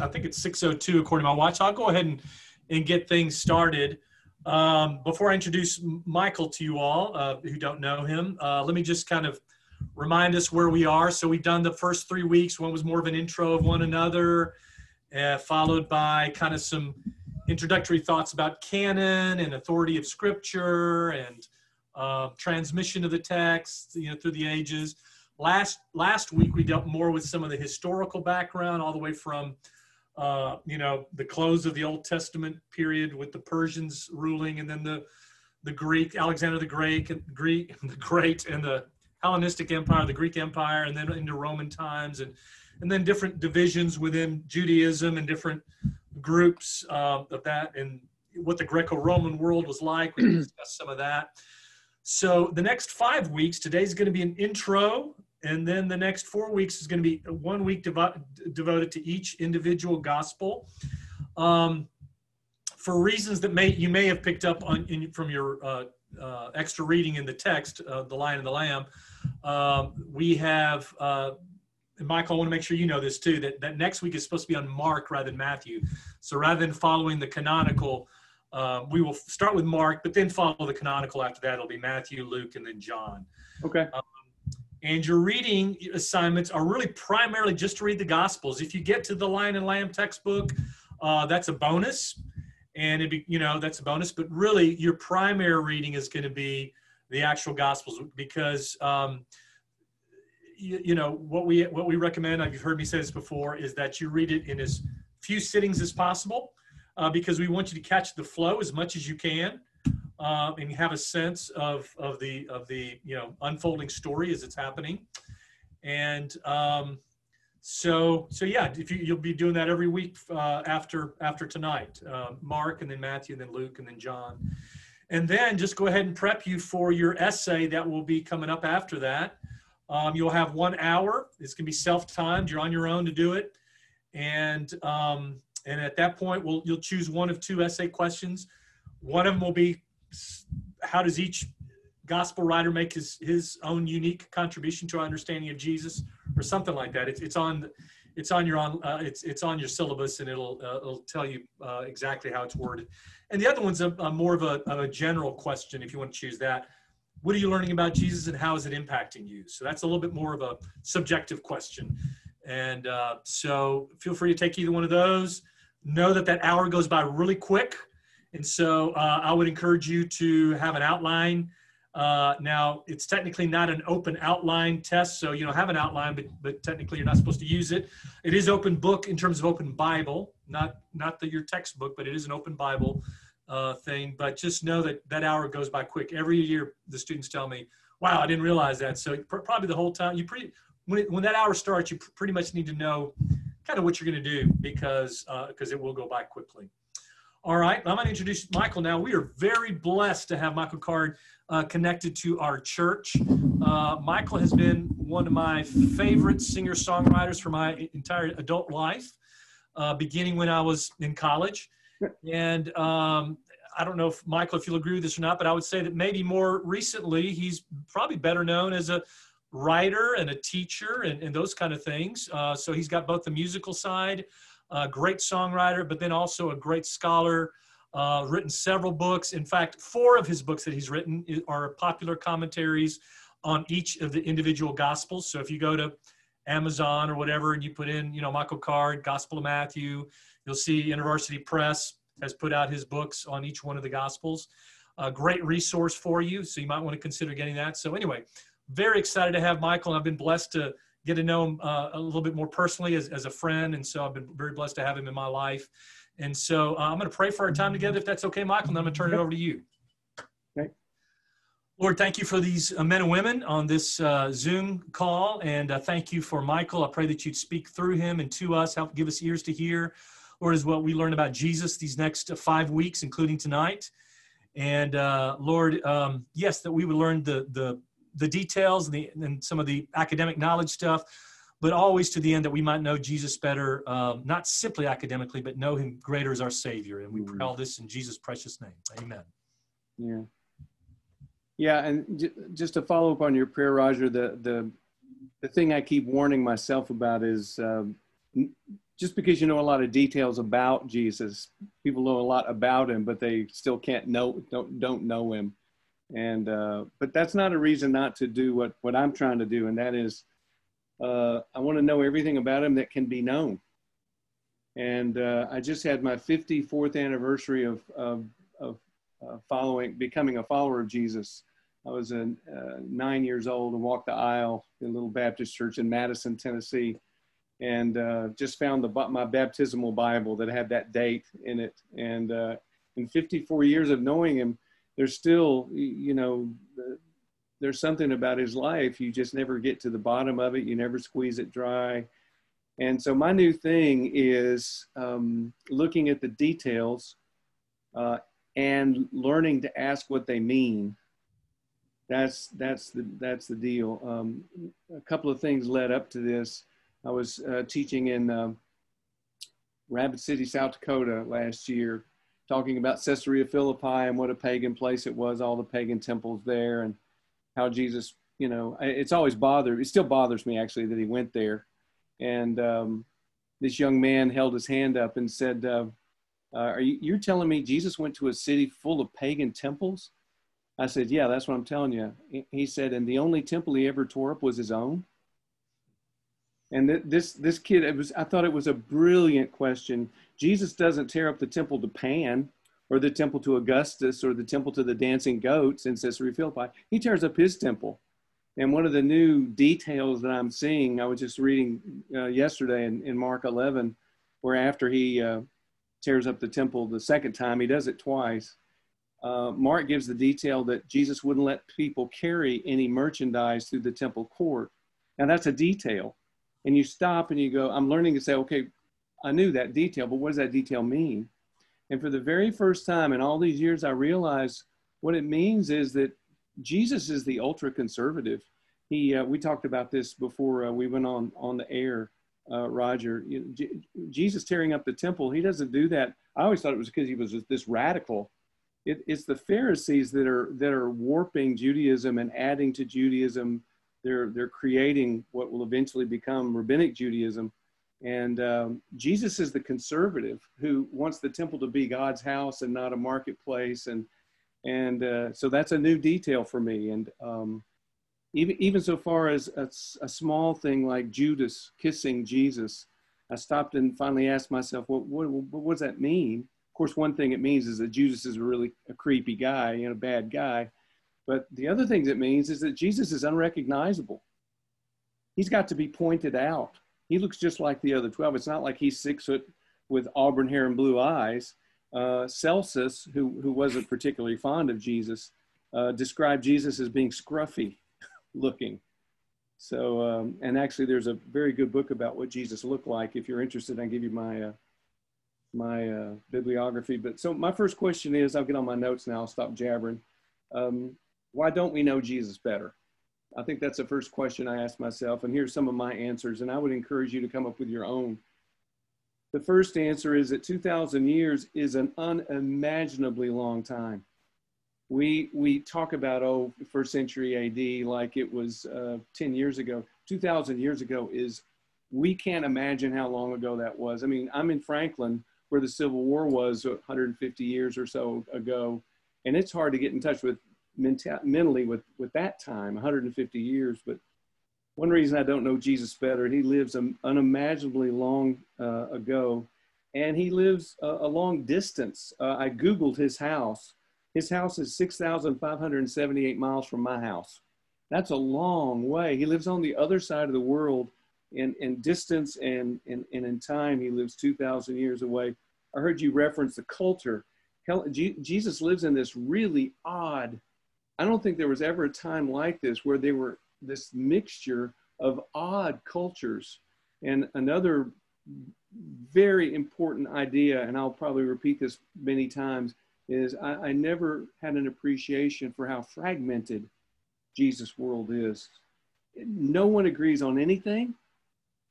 I think it's 6:02 according to my watch. I'll go ahead and and get things started. Um, before I introduce Michael to you all uh, who don't know him, uh, let me just kind of remind us where we are. So we've done the first three weeks. One was more of an intro of one another, uh, followed by kind of some introductory thoughts about canon and authority of Scripture and uh, transmission of the text, you know, through the ages. Last last week we dealt more with some of the historical background, all the way from uh, you know the close of the Old Testament period with the Persians ruling, and then the the Greek Alexander the Great, and Greek the Great, and the Hellenistic Empire, the Greek Empire, and then into Roman times, and and then different divisions within Judaism and different groups uh, of that, and what the Greco-Roman world was like. We discussed some of that. So the next five weeks, today's going to be an intro and then the next four weeks is going to be one week devo- devoted to each individual gospel. Um, for reasons that may you may have picked up on in, from your uh, uh, extra reading in the text, uh, the Lion and the Lamb, um, we have. Uh, and Michael, I want to make sure you know this too. That that next week is supposed to be on Mark rather than Matthew. So rather than following the canonical, uh, we will start with Mark, but then follow the canonical after that. It'll be Matthew, Luke, and then John. Okay. And your reading assignments are really primarily just to read the gospels. If you get to the lion and lamb textbook uh, that's a bonus. And it be you know that's a bonus. But really your primary reading is going to be the actual gospels because um, you, you, know what we what we recommend you've heard me say this before is that you read it in as few sittings as possible uh, because we want you to catch the flow as much as you can uh, and have a sense of, of the of the you know unfolding story as it's happening. And um, so so yeah if you, you'll be doing that every week uh, after after tonight uh, mark and then matthew and then luke and then john. And then just go ahead and prep you for your essay that will be coming up after that. Um, you'll have one hour. It's going to be self-timed. You're on your own to do it. And um, and at that point we'll, you'll choose one of two essay questions. One of them will be how does each gospel writer make his his own unique contribution to our understanding of Jesus, or something like that. It's it's on it's on your on uh, it's it's on your syllabus, and it'll uh, it'll tell you uh, exactly how it's worded. And the other one's a, a more of a, a general question, if you want to choose that. What are you learning about Jesus, and how is it impacting you? So that's a little bit more of a subjective question. And uh, so feel free to take either one of those. Know that that hour goes by really quick. And so uh, I would encourage you to have an outline. Uh, now, it's technically not an open outline test, so you know have an outline, but but technically you're not supposed to use it. It is open book in terms of open Bible, not not the, your textbook, but it is an open Bible uh, thing. But just know that that hour goes by quick. Every year, the students tell me, "Wow, I didn't realize that." So pr- probably the whole time, you pretty when it, when that hour starts, you pr- pretty much need to know kind of what you're going to do because because uh, it will go by quickly. All right, I'm going to introduce Michael now. We are very blessed to have Michael Card uh, connected to our church. Uh, Michael has been one of my favorite singer songwriters for my entire adult life, uh, beginning when I was in college. And um, I don't know if Michael, if you'll agree with this or not, but I would say that maybe more recently, he's probably better known as a writer and a teacher and, and those kind of things. Uh, so he's got both the musical side a great songwriter, but then also a great scholar. Uh, written several books. In fact, four of his books that he's written are popular commentaries on each of the individual gospels. So if you go to Amazon or whatever and you put in, you know, Michael Card, Gospel of Matthew, you'll see InterVarsity Press has put out his books on each one of the gospels. A great resource for you. So you might want to consider getting that. So anyway, very excited to have Michael. I've been blessed to get to know him uh, a little bit more personally as, as a friend. And so I've been very blessed to have him in my life. And so uh, I'm going to pray for our time together, if that's okay, Michael, and I'm going to turn it over to you. Okay. Lord, thank you for these uh, men and women on this uh, Zoom call. And uh, thank you for Michael. I pray that you'd speak through him and to us, help give us ears to hear. Lord, is what we learn about Jesus these next five weeks, including tonight. And uh, Lord, um, yes, that we would learn the, the the details and, the, and some of the academic knowledge stuff, but always to the end that we might know Jesus better, um, not simply academically, but know him greater as our Savior. And we pray all this in Jesus' precious name. Amen. Yeah. Yeah, and j- just to follow up on your prayer, Roger, the the the thing I keep warning myself about is um, just because you know a lot of details about Jesus, people know a lot about him, but they still can't know don't don't know him. And uh, but that's not a reason not to do what what I'm trying to do, and that is uh, I want to know everything about him that can be known. And uh, I just had my 54th anniversary of of, of uh, following becoming a follower of Jesus. I was uh, nine years old and walked the aisle in a little Baptist church in Madison, Tennessee and uh, just found the my baptismal Bible that had that date in it. And in 54 years of knowing him, there's still, you know, there's something about his life. You just never get to the bottom of it. You never squeeze it dry. And so my new thing is um, looking at the details uh, and learning to ask what they mean. That's that's the that's the deal. Um, a couple of things led up to this I was uh, teaching in uh, Rapid City, South Dakota last year, talking about Caesarea Philippi and what a pagan place it was, all the pagan temples there, and how Jesus, you know, it's always bothered, it still bothers me actually that he went there. And um, this young man held his hand up and said, uh, uh Are you you're telling me Jesus went to a city full of pagan temples? I said, Yeah, that's what I'm telling you. He said, And the only temple he ever tore up was his own. And th- this this kid, it was I thought it was a brilliant question. Jesus doesn't tear up the temple to Pan or the temple to Augustus or the temple to the dancing goats in Caesarea Philippi. He tears up his temple. And one of the new details that I'm seeing, I was just reading uh, yesterday in, in Mark 11, where after he uh, tears up the temple the second time, he does it twice. Uh, Mark gives the detail that Jesus wouldn't let people carry any merchandise through the temple court. Now, that's a detail and you stop and you go, I'm learning to say, okay, I knew that detail, but what does that detail mean? And for the very first time in all these years, I realized what it means is that Jesus is the ultra conservative. He, uh, we talked about this before uh, we went on on the air, uh, Roger. You know, J- Jesus tearing up the temple, he doesn't do that. I always thought it was because he was this radical. It, it's the Pharisees that are that are warping Judaism and adding to Judaism they're they're creating what will eventually become rabbinic Judaism. And um, Jesus is the conservative who wants the temple to be God's house and not a marketplace. And and uh, so that's a new detail for me. And um, even even so far as a, a, small thing like Judas kissing Jesus, I stopped and finally asked myself, what, what what does that mean? Of course, one thing it means is that Judas is really a creepy guy, you know, bad guy. But the other thing it means is that Jesus is unrecognizable. He's got to be pointed out. He looks just like the other 12. It's not like he's six foot with auburn hair and blue eyes. Uh, Celsus, who, who wasn't particularly fond of Jesus, uh, described Jesus as being scruffy looking. So, um, and actually, there's a very good book about what Jesus looked like. If you're interested, I give you my uh, my uh, bibliography. But so, my first question is, I'll get on my notes now. I'll stop jabbering. Um, why don't we know Jesus better? I think that's the first question I ask myself. And here's some of my answers. And I would encourage you to come up with your own. The first answer is that 2,000 years is an unimaginably long time. We, we talk about, oh, first century AD like it was uh, 10 years ago. 2,000 years ago is, we can't imagine how long ago that was. I mean, I'm in Franklin where the Civil War was 150 years or so ago. And it's hard to get in touch with menta- mentally with, with that time, 150 years. But one reason I don't know Jesus better, he lives um, unimaginably long uh, ago, and he lives a, a long distance. Uh, I Googled his house. His house is 6,578 miles from my house. That's a long way. He lives on the other side of the world in, in distance and, and, and in time. He lives 2,000 years away. I heard you reference the culture. Jesus lives in this really odd I don't think there was ever a time like this where they were this mixture of odd cultures. And another very important idea, and I'll probably repeat this many times, is I, I never had an appreciation for how fragmented Jesus' world is. No one agrees on anything.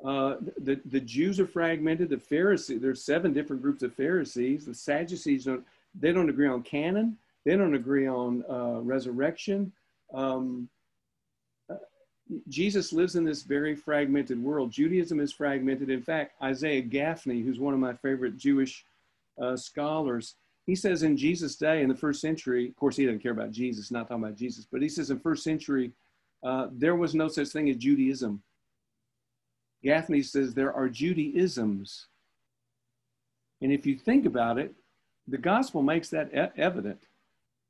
Uh, the, the Jews are fragmented. The Pharisees, there's seven different groups of Pharisees. The Sadducees don't, they don't agree on canon. They don't agree on uh, resurrection. Um, Jesus lives in this very fragmented world. Judaism is fragmented. In fact, Isaiah Gafni, who's one of my favorite Jewish uh, scholars, he says in Jesus' day, in the first century, of course, he doesn't care about Jesus, not talking about Jesus, but he says in first century, uh, there was no such thing as Judaism. Gafni says there are Judaisms. And if you think about it, the gospel makes that e- evident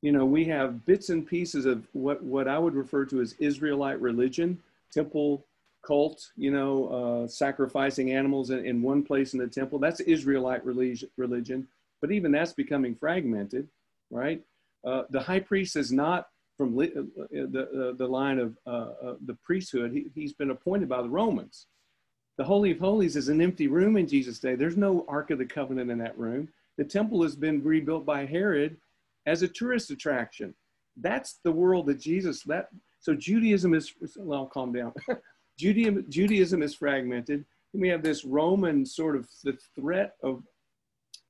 you know, we have bits and pieces of what, what I would refer to as Israelite religion, temple cult, you know, uh, sacrificing animals in, in, one place in the temple. That's Israelite religion, but even that's becoming fragmented, right? Uh, the high priest is not from li- uh, the, uh, the line of uh, uh, the priesthood. He, he's been appointed by the Romans. The Holy of Holies is an empty room in Jesus' day. There's no Ark of the Covenant in that room. The temple has been rebuilt by Herod as a tourist attraction. That's the world that Jesus, that, so Judaism is, well, calm down. Judaism, Judaism is fragmented. And we have this Roman sort of the threat of,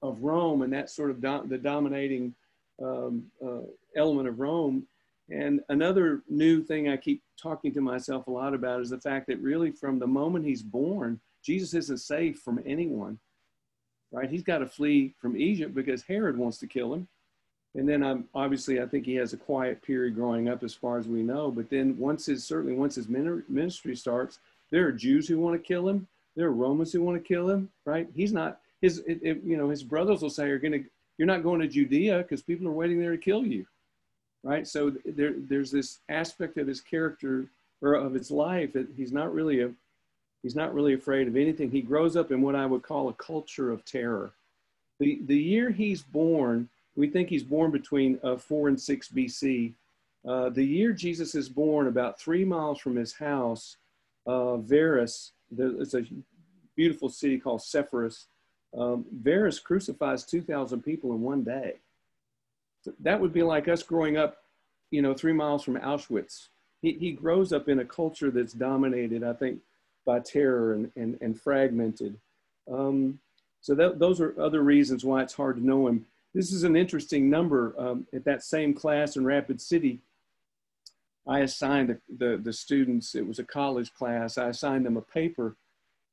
of Rome and that sort of do, the dominating um, uh, element of Rome. And another new thing I keep talking to myself a lot about is the fact that really from the moment he's born, Jesus isn't safe from anyone, right? He's got to flee from Egypt because Herod wants to kill him. And then um, obviously, I think he has a quiet period growing up, as far as we know. But then once his certainly once his ministry starts, there are Jews who want to kill him. There are Romans who want to kill him. Right? He's not his. It, it, you know, his brothers will say, "You're to, you're not going to Judea because people are waiting there to kill you." Right? So there, there's this aspect of his character or of his life that he's not really a, he's not really afraid of anything. He grows up in what I would call a culture of terror. The the year he's born we think he's born between uh, 4 and 6 BC. Uh, the year Jesus is born, about three miles from his house, uh, Varus, it's a beautiful city called Sepphoris. Um, Varus crucifies 2,000 people in one day. So that would be like us growing up, you know, three miles from Auschwitz. He, he grows up in a culture that's dominated, I think, by terror and, and, and fragmented. Um, so that, those are other reasons why it's hard to know him. This is an interesting number. Um, at that same class in Rapid City, I assigned the, the, the, students, it was a college class, I assigned them a paper.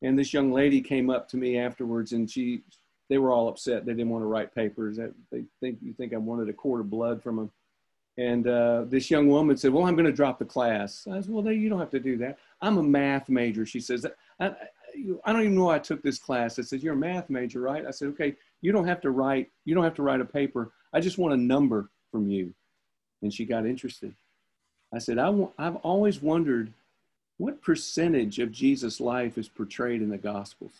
And this young lady came up to me afterwards and she, they were all upset. They didn't want to write papers. They think, you think I wanted a quart of blood from them. And uh, this young woman said, well, I'm going to drop the class. I said, well, you don't have to do that. I'm a math major. She says, I, I don't even know I took this class. I said, you're a math major, right? I said, okay, you don't have to write, you don't have to write a paper. I just want a number from you. And she got interested. I said, I w- I've always wondered what percentage of Jesus' life is portrayed in the Gospels.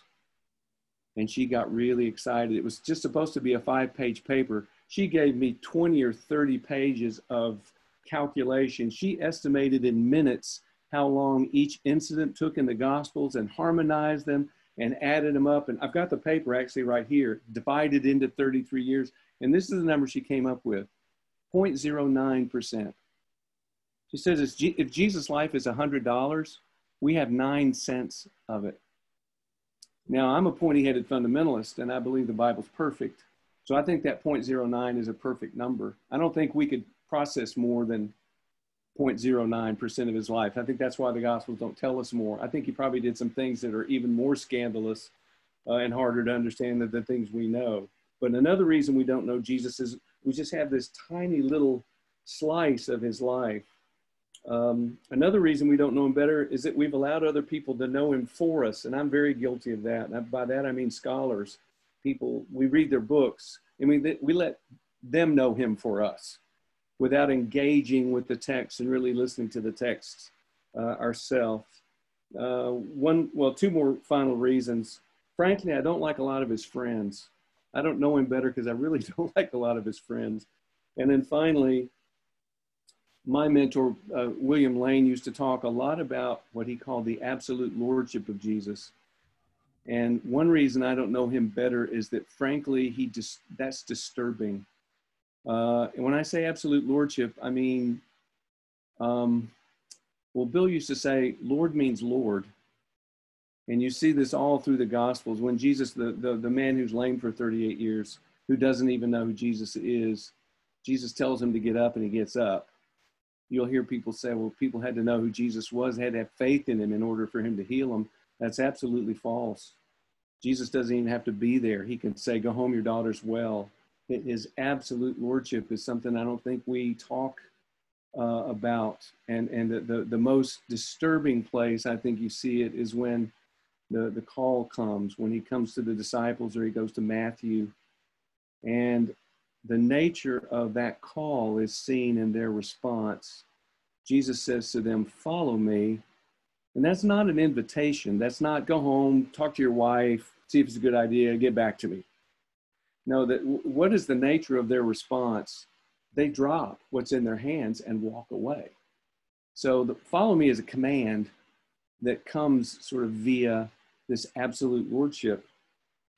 And she got really excited. It was just supposed to be a five page paper. She gave me 20 or 30 pages of calculation. She estimated in minutes how long each incident took in the Gospels and harmonized them and added them up. And I've got the paper actually right here, divided into 33 years. And this is the number she came up with 0.09%. She says if Jesus' life is $100, we have nine cents of it. Now, I'm a pointy headed fundamentalist, and I believe the Bible's perfect. So I think that 0.09 is a perfect number. I don't think we could process more than 0.09% of his life. I think that's why the Gospels don't tell us more. I think he probably did some things that are even more scandalous uh, and harder to understand than the things we know. But another reason we don't know Jesus is we just have this tiny little slice of his life. Um, another reason we don't know him better is that we've allowed other people to know him for us. And I'm very guilty of that. And by that, I mean scholars, people, we read their books and we, we let them know him for us without engaging with the text and really listening to the text uh, ourselves. Uh, one, well, two more final reasons. Frankly, I don't like a lot of his friends. I don't know him better because I really don't like a lot of his friends. And then finally, my mentor, uh, William Lane, used to talk a lot about what he called the absolute lordship of Jesus. And one reason I don't know him better is that, frankly, he just that's disturbing uh, and when I say absolute lordship, I mean, um, well, Bill used to say, Lord means Lord. And you see this all through the Gospels. When Jesus, the, the, the man who's lame for 38 years, who doesn't even know who Jesus is, Jesus tells him to get up and he gets up. you'll hear people say, well, people had to know who Jesus was, had to have faith in him in order for him to heal them. That's absolutely false. Jesus doesn't even have to be there. He can say, Go home, your daughter's well. His absolute lordship is something I don't think we talk uh, about. And, and the, the, the, most disturbing place I think you see it is when the, the call comes, when he comes to the disciples or he goes to Matthew. And the nature of that call is seen in their response. Jesus says to them, Follow me. And that's not an invitation. That's not go home, talk to your wife, see if it's a good idea, get back to me. No, that what is the nature of their response? They drop what's in their hands and walk away. So the follow me is a command that comes sort of via this absolute lordship.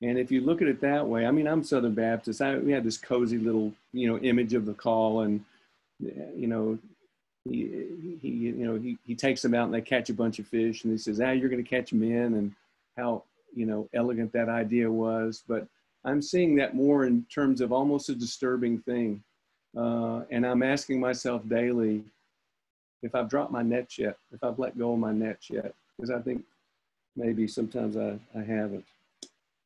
And if you look at it that way, I mean, I'm Southern Baptist. I, we had this cozy little, you know, image of the call, and you know, he, he you know, he, he takes them out and they catch a bunch of fish, and he says, "Ah, you're going to catch men," and how you know elegant that idea was. But I'm seeing that more in terms of almost a disturbing thing, uh, and I'm asking myself daily if I've dropped my net yet, if I've let go of my net yet, because I think maybe sometimes I, I haven't.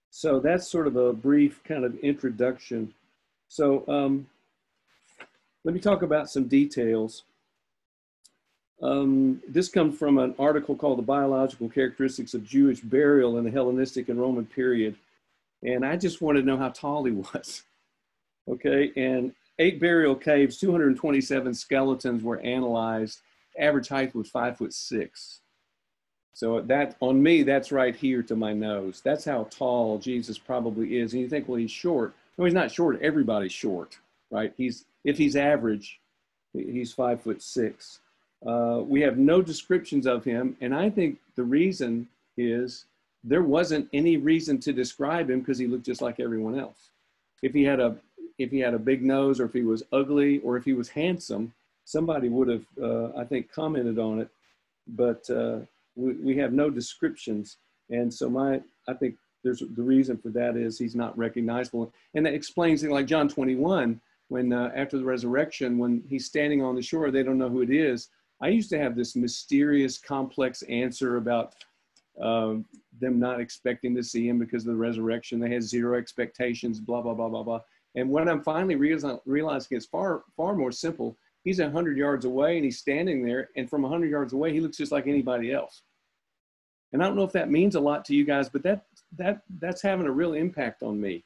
So that's sort of a brief kind of introduction. So um, let me talk about some details. Um, this comes from an article called The Biological Characteristics of Jewish Burial in the Hellenistic and Roman Period. And I just wanted to know how tall he was. Okay, and eight burial caves, 227 skeletons were analyzed. Average height was five foot six. So that on me, that's right here to my nose. That's how tall Jesus probably is. And you think, well, he's short. No, he's not short. Everybody's short, right? He's if he's average, he's five foot six. Uh, we have no descriptions of him, and I think the reason is there wasn't any reason to describe him because he looked just like everyone else. If he had a if he had a big nose, or if he was ugly, or if he was handsome, somebody would have, uh, I think, commented on it. But uh, we, we have no descriptions. And so my, I think there's the reason for that is he's not recognizable. And that explains things like John 21, when uh, after the resurrection, when he's standing on the shore, they don't know who it is. I used to have this mysterious, complex answer about um, them not expecting to see him because of the resurrection. They had zero expectations, blah, blah, blah, blah, blah. And when I'm finally realizing it's far, far more simple, he's 100 yards away and he's standing there and from 100 yards away he looks just like anybody else. And i don't know if that means a lot to you guys but that that that's having a real impact on me.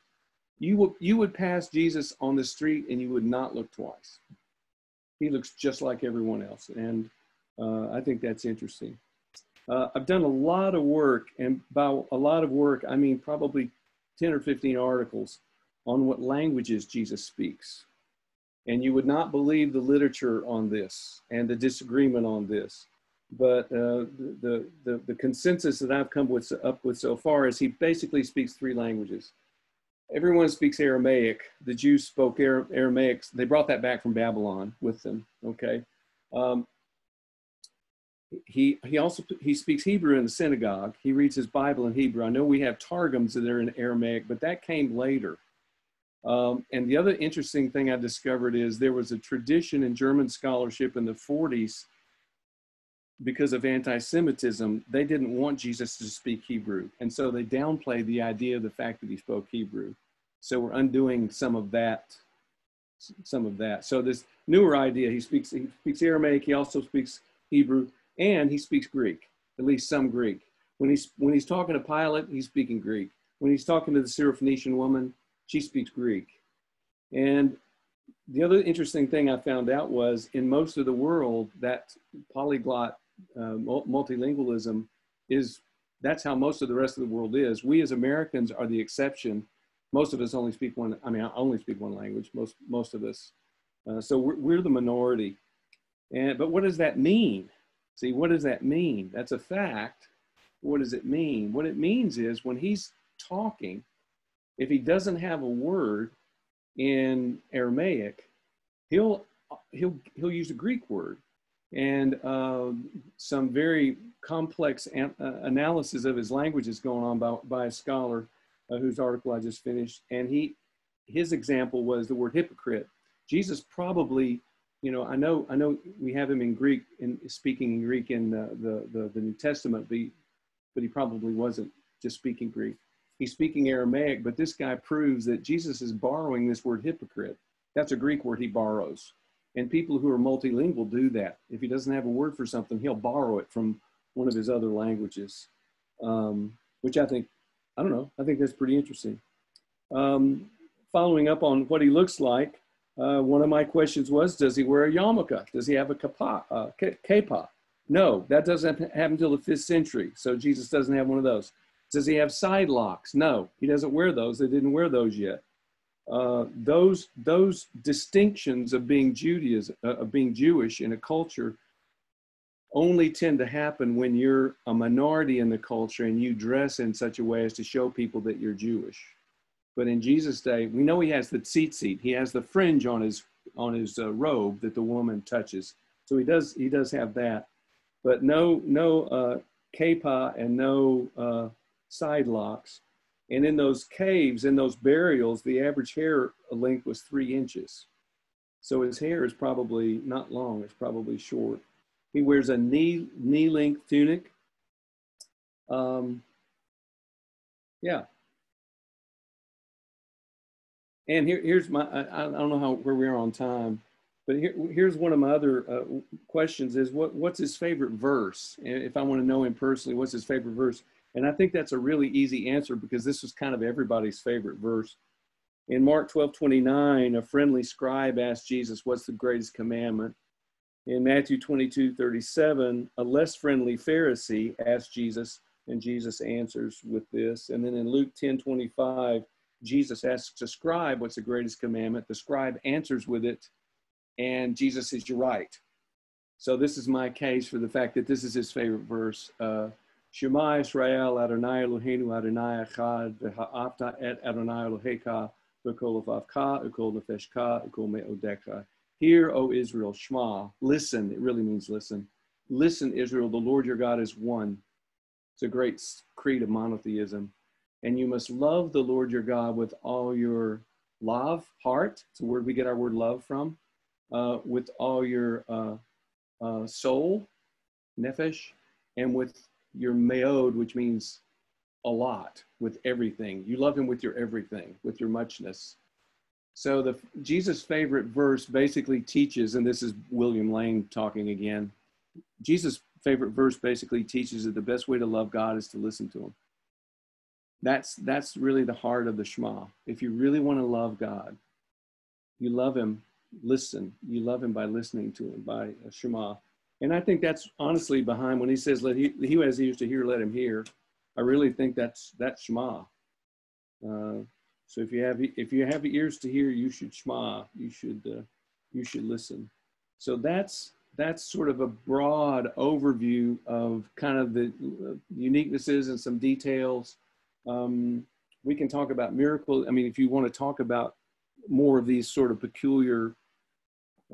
You would you would pass jesus on the street and you would not look twice. He looks just like everyone else. And uh, i think that's interesting uh, i've done a lot of work and by a lot of work i mean probably 10 or 15 articles on what languages jesus speaks and you would not believe the literature on this and the disagreement on this. But uh, the, the, the consensus that I've come with, up with so far is he basically speaks three languages. Everyone speaks Aramaic. The Jews spoke Aramaic. They brought that back from Babylon with them. Okay. Um, he, he also he speaks Hebrew in the synagogue. He reads his Bible in Hebrew. I know we have targums that are in Aramaic, but that came later. Um, and the other interesting thing I discovered is there was a tradition in German scholarship in the 40s because of anti Semitism, they didn't want Jesus to speak Hebrew. And so they downplayed the idea of the fact that he spoke Hebrew. So we're undoing some of that. Some of that. So this newer idea, he speaks he speaks Aramaic, he also speaks Hebrew, and he speaks Greek, at least some Greek. When he's when he's talking to Pilate, he's speaking Greek. When he's talking to the Syrophoenician woman, she speaks Greek. And the other interesting thing I found out was in most of the world, that polyglot uh, multilingualism is that's how most of the rest of the world is. We as Americans are the exception. Most of us only speak one. I mean, I only speak one language. Most most of us. Uh, so we're, we're the minority. And but what does that mean? See, what does that mean? That's a fact. What does it mean? What it means is when he's talking, if he doesn't have a word in Aramaic, he'll he'll he'll use a Greek word, and uh, some very complex an, uh, analysis of his language is going on by, by a scholar uh, whose article I just finished, and he his example was the word hypocrite. Jesus probably you know, I know, I know we have him in Greek, in speaking in Greek in the, the, the, the New Testament, but he, but he probably wasn't just speaking Greek. He's speaking Aramaic, but this guy proves that Jesus is borrowing this word hypocrite. That's a Greek word he borrows. And people who are multilingual do that. If he doesn't have a word for something, he'll borrow it from one of his other languages, um, which I think, I don't know, I think that's pretty interesting. Um, following up on what he looks like, uh, one of my questions was, does he wear a yarmulke? Does he have a kippah, uh? No, that doesn't happen until the fifth century. So Jesus doesn't have one of those. Does he have side locks? No, he doesn't wear those. They didn't wear those yet. Uh, those those distinctions of being Judaism, uh, of being Jewish in a culture, only tend to happen when you're a minority in the culture and you dress in such a way as to show people that you're Jewish. But in Jesus' day, we know he has the tzitzit. He has the fringe on his on his uh, robe that the woman touches. So he does he does have that, but no no uh, kippah and no uh, side locks. And in those caves, in those burials, the average hair length was three inches. So his hair is probably not long, it's probably short. He wears a knee, knee length tunic. Um, yeah. And here, here's my, I, I don't know how, where we are on time, but here, here's one of my other uh, questions is what, what's his favorite verse? If I want to know him personally, what's his favorite verse? And I think that's a really easy answer because this was kind of everybody's favorite verse. In Mark 12 29, a friendly scribe asked Jesus, What's the greatest commandment? In Matthew 22 37, a less friendly Pharisee asked Jesus, and Jesus answers with this. And then in Luke 10 25, Jesus asks a scribe, What's the greatest commandment? The scribe answers with it, and Jesus says, You're right. So this is my case for the fact that this is his favorite verse. Uh, Shema Israel Adonai Eloheinu Adonai Echad V'ha'afta et Adonai Elohecha V'kol avavka V'kol nefeshka V'kol me'odecha. Hear, O Israel, Shema, listen. It really means listen. Listen, Israel, the Lord your God is one. It's a great creed of monotheism. And you must love the Lord your God with all your love, heart. It's a word we get our word love from. Uh, with all your uh, uh, soul, nefesh, and with your meod, which means a lot with everything. You love him with your everything, with your muchness. So the Jesus' favorite verse basically teaches, and this is William Lane talking again. Jesus' favorite verse basically teaches that the best way to love God is to listen to him. That's that's really the heart of the Shema. If you really want to love God, you love him, listen. You love him by listening to him, by Shema. And I think that's honestly behind when he says, "Let he, he has ears to hear, let him hear." I really think that's that's Shema. Uh, so if you have if you have ears to hear, you should Shema. You should uh, you should listen. So that's that's sort of a broad overview of kind of the uh, uniquenesses and some details. Um, we can talk about miracles. I mean, if you want to talk about more of these sort of peculiar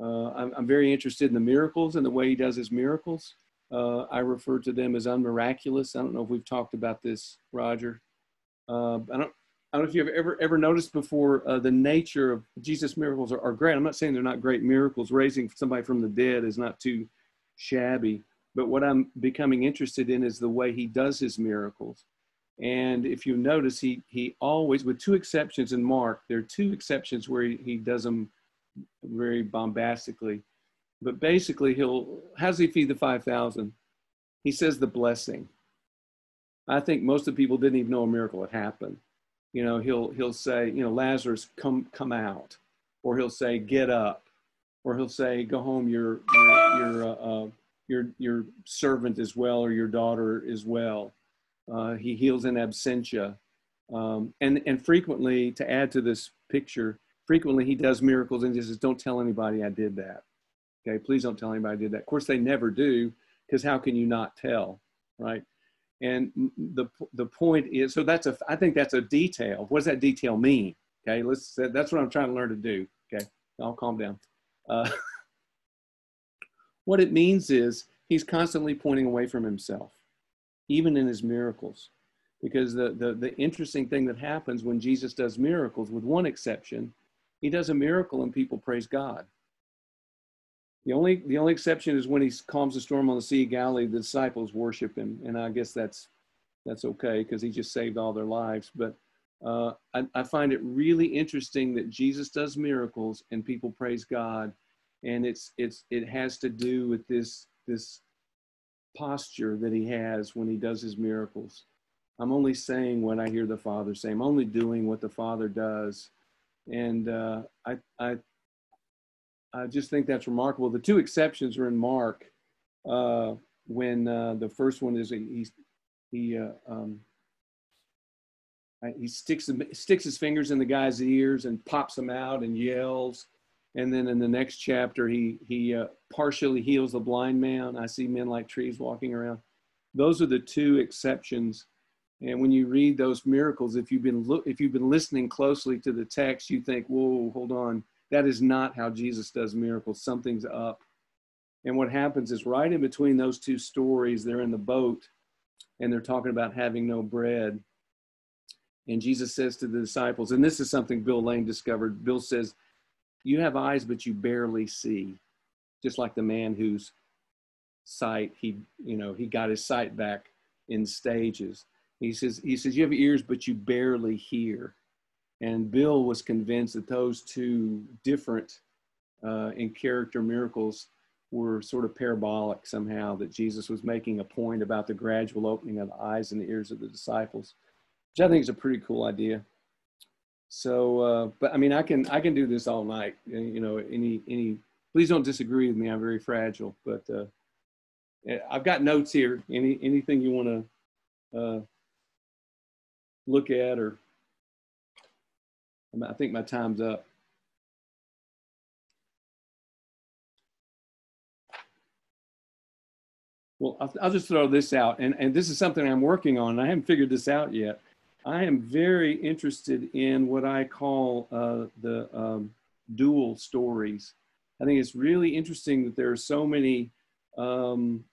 uh, I'm, I'm, very interested in the miracles and the way he does his miracles. Uh, I refer to them as unmiraculous. I don't know if we've talked about this, Roger. Uh, I don't. I don't know if you've ever ever noticed before uh, the nature of Jesus' miracles are, are, great. I'm not saying they're not great miracles. Raising somebody from the dead is not too shabby. But what I'm becoming interested in is the way he does his miracles. And if you notice, he he always, with two exceptions in Mark, there are two exceptions where he, he does them very bombastically. But basically, he'll, how does he feed the 5,000? He says the blessing. I think most of the people didn't even know a miracle had happened. You know, he'll, he'll say, you know, Lazarus, come, come out. Or he'll say, get up. Or he'll say, go home, your, your, your, uh, uh, your, your servant is well or your daughter is well. Uh, he heals in absentia. Um, and, and frequently, to add to this picture, frequently he does miracles and he says, Don't tell anybody I did that. Okay, please don't tell anybody I did that. Of course, they never do, because how can you not tell, right? And the the point is, so that's a, I think that's a detail. What does that detail mean? Okay, let's. That's what I'm trying to learn to do. Okay, I'll calm down. Uh, what it means is he's constantly pointing away from himself, even in his miracles, because the the the interesting thing that happens when Jesus does miracles, with one exception, he does a miracle and people praise God. The only the only exception is when he calms the storm on the Sea of Galilee, the disciples worship him, and I guess that's that's okay because he just saved all their lives. But uh, I, I, find it really interesting that Jesus does miracles and people praise God, and it's it's it has to do with this this posture that he has when he does his miracles. I'm only saying what I hear the Father say. I'm only doing what the Father does, and uh, I I I just think that's remarkable. The two exceptions are in Mark, uh, when uh, the first one is he he uh, um, he sticks sticks his fingers in the guy's ears and pops them out and yells, and then in the next chapter he he uh, partially heals the blind man. I see men like trees walking around. Those are the two exceptions. And when you read those miracles, if you've been look, if you've been listening closely to the text, you think, "Whoa, hold on." That is not how Jesus does miracles. Something's up. And what happens is right in between those two stories, they're in the boat and they're talking about having no bread. And Jesus says to the disciples, and this is something Bill Lane discovered. Bill says, You have eyes, but you barely see. Just like the man whose sight, he, you know, he got his sight back in stages. He says, he says, You have ears, but you barely hear. And Bill was convinced that those two different uh, in character miracles were sort of parabolic somehow, that Jesus was making a point about the gradual opening of the eyes and the ears of the disciples, which I think is a pretty cool idea. So, uh, but I mean, I can I can do this all night. You know, any any. Please don't disagree with me. I'm very fragile, but uh, I've got notes here. Any anything you want to uh, look at or I think my time's up. Well, I'll, I'll, just throw this out, and, and this is something I'm working on, I haven't figured this out yet. I am very interested in what I call uh, the um, dual stories. I think it's really interesting that there are so many, um,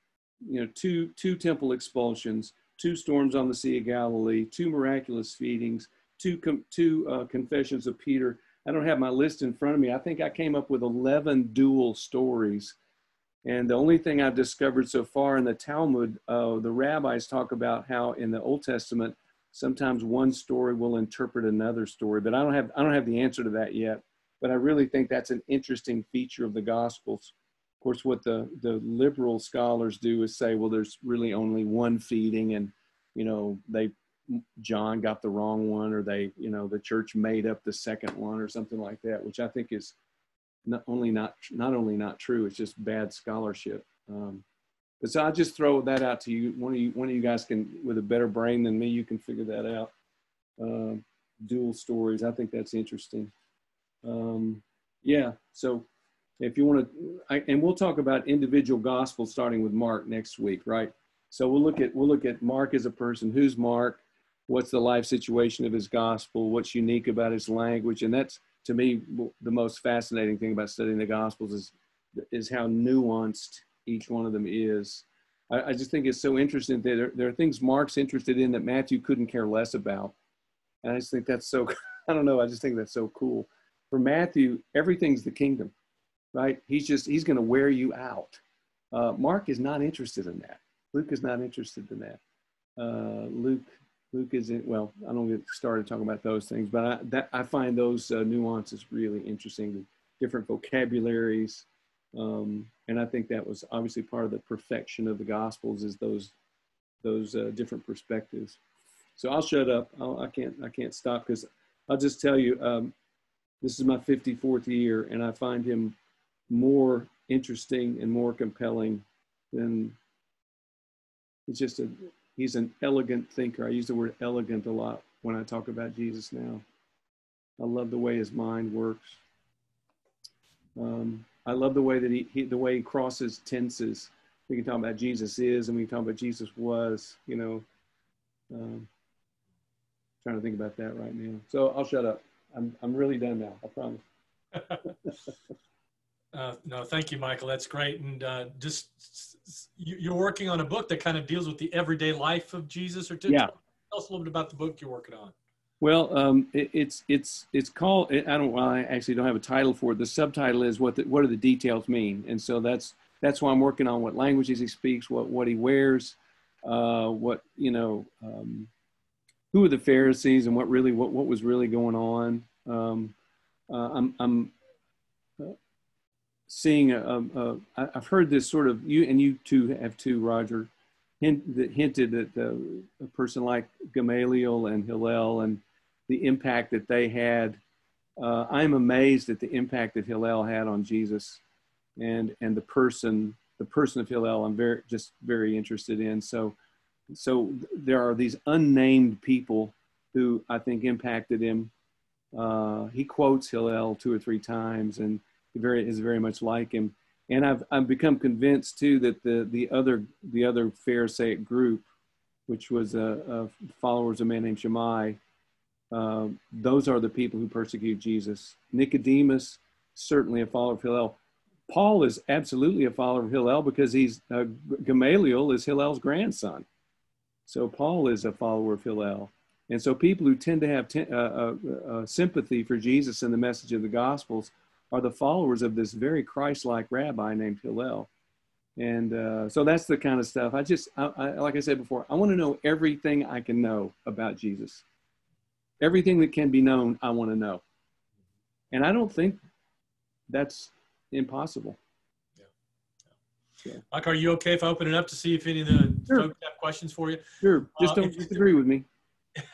you know, two, two temple expulsions, two storms on the Sea of Galilee, two miraculous feedings, two, com- two uh, confessions of Peter. I don't have my list in front of me. I think I came up with 11 dual stories. And the only thing I've discovered so far in the Talmud, uh, the rabbis talk about how in the Old Testament, sometimes one story will interpret another story. But I don't have, I don't have the answer to that yet. But I really think that's an interesting feature of the Gospels. Of course, what the, the liberal scholars do is say, well, there's really only one feeding and, you know, they John got the wrong one, or they, you know, the church made up the second one, or something like that, which I think is not only not not only not true, it's just bad scholarship. Um, but so I just throw that out to you. One of you, one of you guys can, with a better brain than me, you can figure that out. Uh, dual stories, I think that's interesting. Um, yeah, so if you want to, and we'll talk about individual gospels starting with Mark next week, right? So we'll look at we'll look at Mark as a person. Who's Mark? what's the life situation of his gospel, what's unique about his language. And that's, to me, the most fascinating thing about studying the gospels is, is how nuanced each one of them is. I, I just think it's so interesting that there, there are things Mark's interested in that Matthew couldn't care less about. And I just think that's so, I don't know, I just think that's so cool. For Matthew, everything's the kingdom, right? He's just, he's going to wear you out. Uh, Mark is not interested in that. Luke is not interested in that. Uh, Luke Luke is in, well, I don't get started talking about those things, but I, that, I find those uh, nuances really interesting, The different vocabularies. Um, and I think that was obviously part of the perfection of the Gospels is those, those uh, different perspectives. So I'll shut up. I'll, I can't, I can't stop because I'll just tell you, um, this is my 54th year and I find him more interesting and more compelling than he's just a he's an elegant thinker. I use the word elegant a lot when I talk about Jesus now. I love the way his mind works. Um, I love the way that he, he, the way he crosses tenses. We can talk about Jesus is, and we can talk about Jesus was. You know, um, trying to think about that right now. So I'll shut up. I'm I'm really done now. I promise. Uh, no, thank you, Michael. That's great. And uh, just you, are working on a book that kind of deals with the everyday life of Jesus. Or yeah. tell us a little bit about the book you're working on. Well, um, it, it's it's it's called. I don't. Well, I actually don't have a title for it. The subtitle is what the, what do the details mean, and so that's that's why I'm working on what languages he speaks, what what he wears, uh, what you know, um, who are the Pharisees, and what really what what was really going on. Um, uh, I'm I'm uh, seeing a, a, a I've heard this sort of you and you too have too, Roger, hint, that hinted that a person like Gamaliel and Hillel and the impact that they had. Uh, I'm amazed at the impact that Hillel had on Jesus, and and the person the person of Hillel. I'm very just very interested in. So so there are these unnamed people who I think impacted him. Uh, he quotes Hillel two or three times, and very is very much like him. And I've I've become convinced too that the the other the other Pharisaic group, which was a, uh, followers of a man named Shammai, uh, those are the people who persecute Jesus. Nicodemus, certainly a follower of Hillel. Paul is absolutely a follower of Hillel because he's uh, Gamaliel is Hillel's grandson. So Paul is a follower of Hillel. And so people who tend to have t- uh, uh, uh, sympathy for Jesus and the message of the Gospels are the followers of this very Christ-like rabbi named Hillel. And uh, so that's the kind of stuff. I just, I, I, like I said before, I want to know everything I can know about Jesus everything that can be known, I want to know. And I don't think that's impossible. Yeah. Mike, are you okay if I open it up to see if any of the sure. folks have questions for you? Sure. Just uh, don't disagree with me.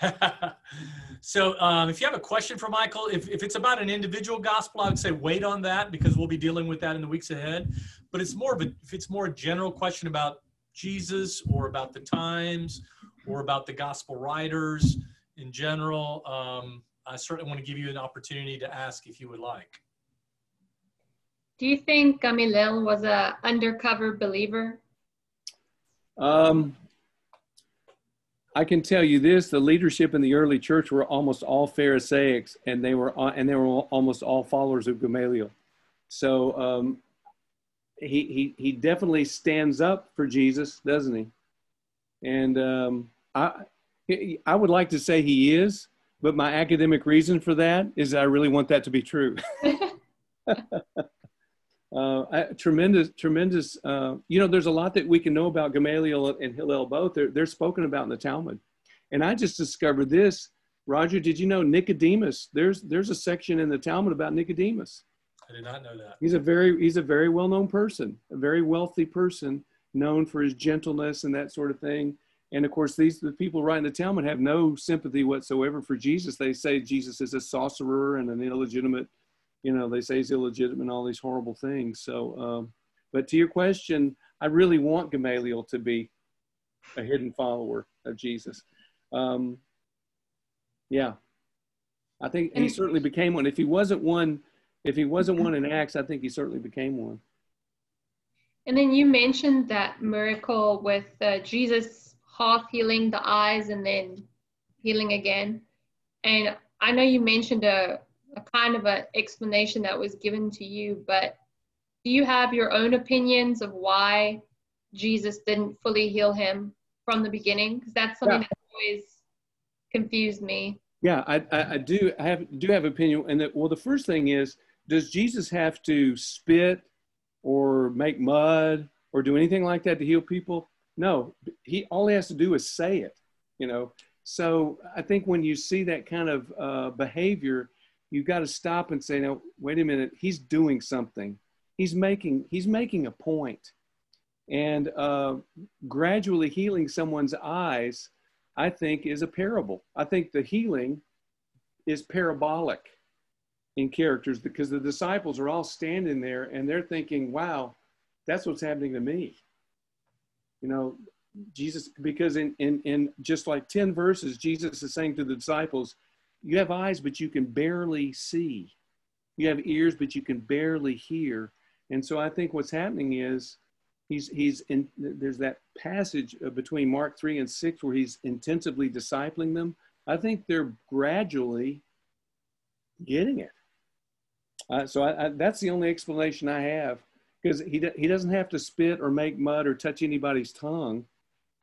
so um, if you have a question for Michael, if, if it's about an individual gospel, I would say wait on that because we'll be dealing with that in the weeks ahead. But it's more of a, if it's more a general question about Jesus or about the times or about the gospel writers, in general, um, I certainly want to give you an opportunity to ask if you would like. Do you think Gamaliel was a undercover believer? Um, I can tell you this: the leadership in the early church were almost all Pharisaics, and they were and they were almost all followers of Gamaliel. So um, he he he definitely stands up for Jesus, doesn't he? And um, I I would like to say he is, but my academic reason for that is I really want that to be true. uh, I, tremendous, tremendous. Uh, you know, there's a lot that we can know about Gamaliel and Hillel both. They're, they're spoken about in the Talmud. And I just discovered this. Roger, did you know Nicodemus? There's there's a section in the Talmud about Nicodemus. I did not know that. He's a very he's a very well known person, a very wealthy person, known for his gentleness and that sort of thing. And of course, these the people writing the Talmud have no sympathy whatsoever for Jesus. They say Jesus is a sorcerer and an illegitimate, you know, they say he's illegitimate and all these horrible things. So, um, but to your question, I really want Gamaliel to be a hidden follower of Jesus. Um, yeah, I think he certainly became one. If he wasn't one, if he wasn't one in Acts, I think he certainly became one. And then you mentioned that miracle with uh, Jesus half healing the eyes and then healing again. And I know you mentioned a, a kind of an explanation that was given to you, but do you have your own opinions of why Jesus didn't fully heal him from the beginning? Because that's something yeah. that always confused me. Yeah, I, I, I, do have do have opinion, and that well, the first thing is, does Jesus have to spit or make mud or do anything like that to heal people? No, he all he has to do is say it, you know. So I think when you see that kind of uh, behavior, you've got to stop and say, "No, wait a minute. He's doing something. He's making he's making a point." And uh, gradually healing someone's eyes, I think, is a parable. I think the healing is parabolic in characters because the disciples are all standing there and they're thinking, "Wow, that's what's happening to me." You know jesus because in in in just like 10 verses jesus is saying to the disciples you have eyes but you can barely see. You have ears but you can barely hear. And so i think what's happening is he's he's in there's that passage between mark 3 and 6 where he's intensively discipling them. I think they're gradually getting it. Uh, so I, I, that's the only explanation i have because he, he doesn't have to spit or make mud or touch anybody's tongue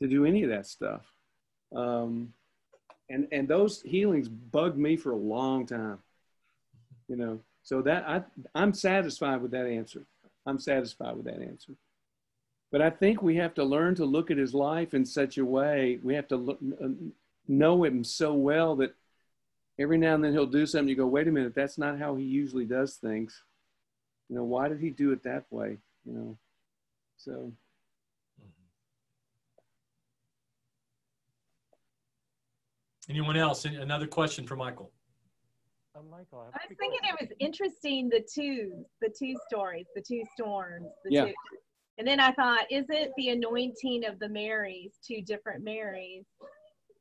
to do any of that stuff. Um, and and those healings bugged me for a long time. You know, so that I I'm satisfied with that answer. I'm satisfied with that answer. But I think we have to learn to look at his life in such a way. We have to look, know him so well that every now and then he'll do something. You go, wait a minute, that's not how he usually does things. You know, why did he do it that way? You know, so. Anyone else? Another question for Michael. Uh, Michael, I, I was thinking it was interesting the two, the two stories, the two storms, the yeah. two. And then I thought, is it the anointing of the Marys, two different Marys,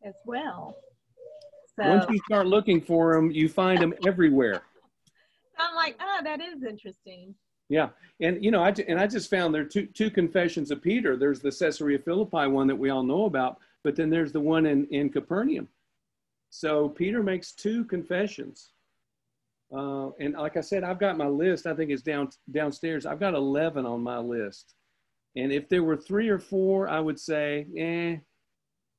as well? So once you start looking for them, you find them everywhere. I'm like, oh, that is interesting. Yeah, and you know, I and I just found there are two two confessions of Peter. There's the Caesarea Philippi one that we all know about, but then there's the one in in Capernaum. So Peter makes two confessions. Uh, and like I said, I've got my list. I think it's down downstairs. I've got 11 on my list. And if there were three or four, I would say, eh.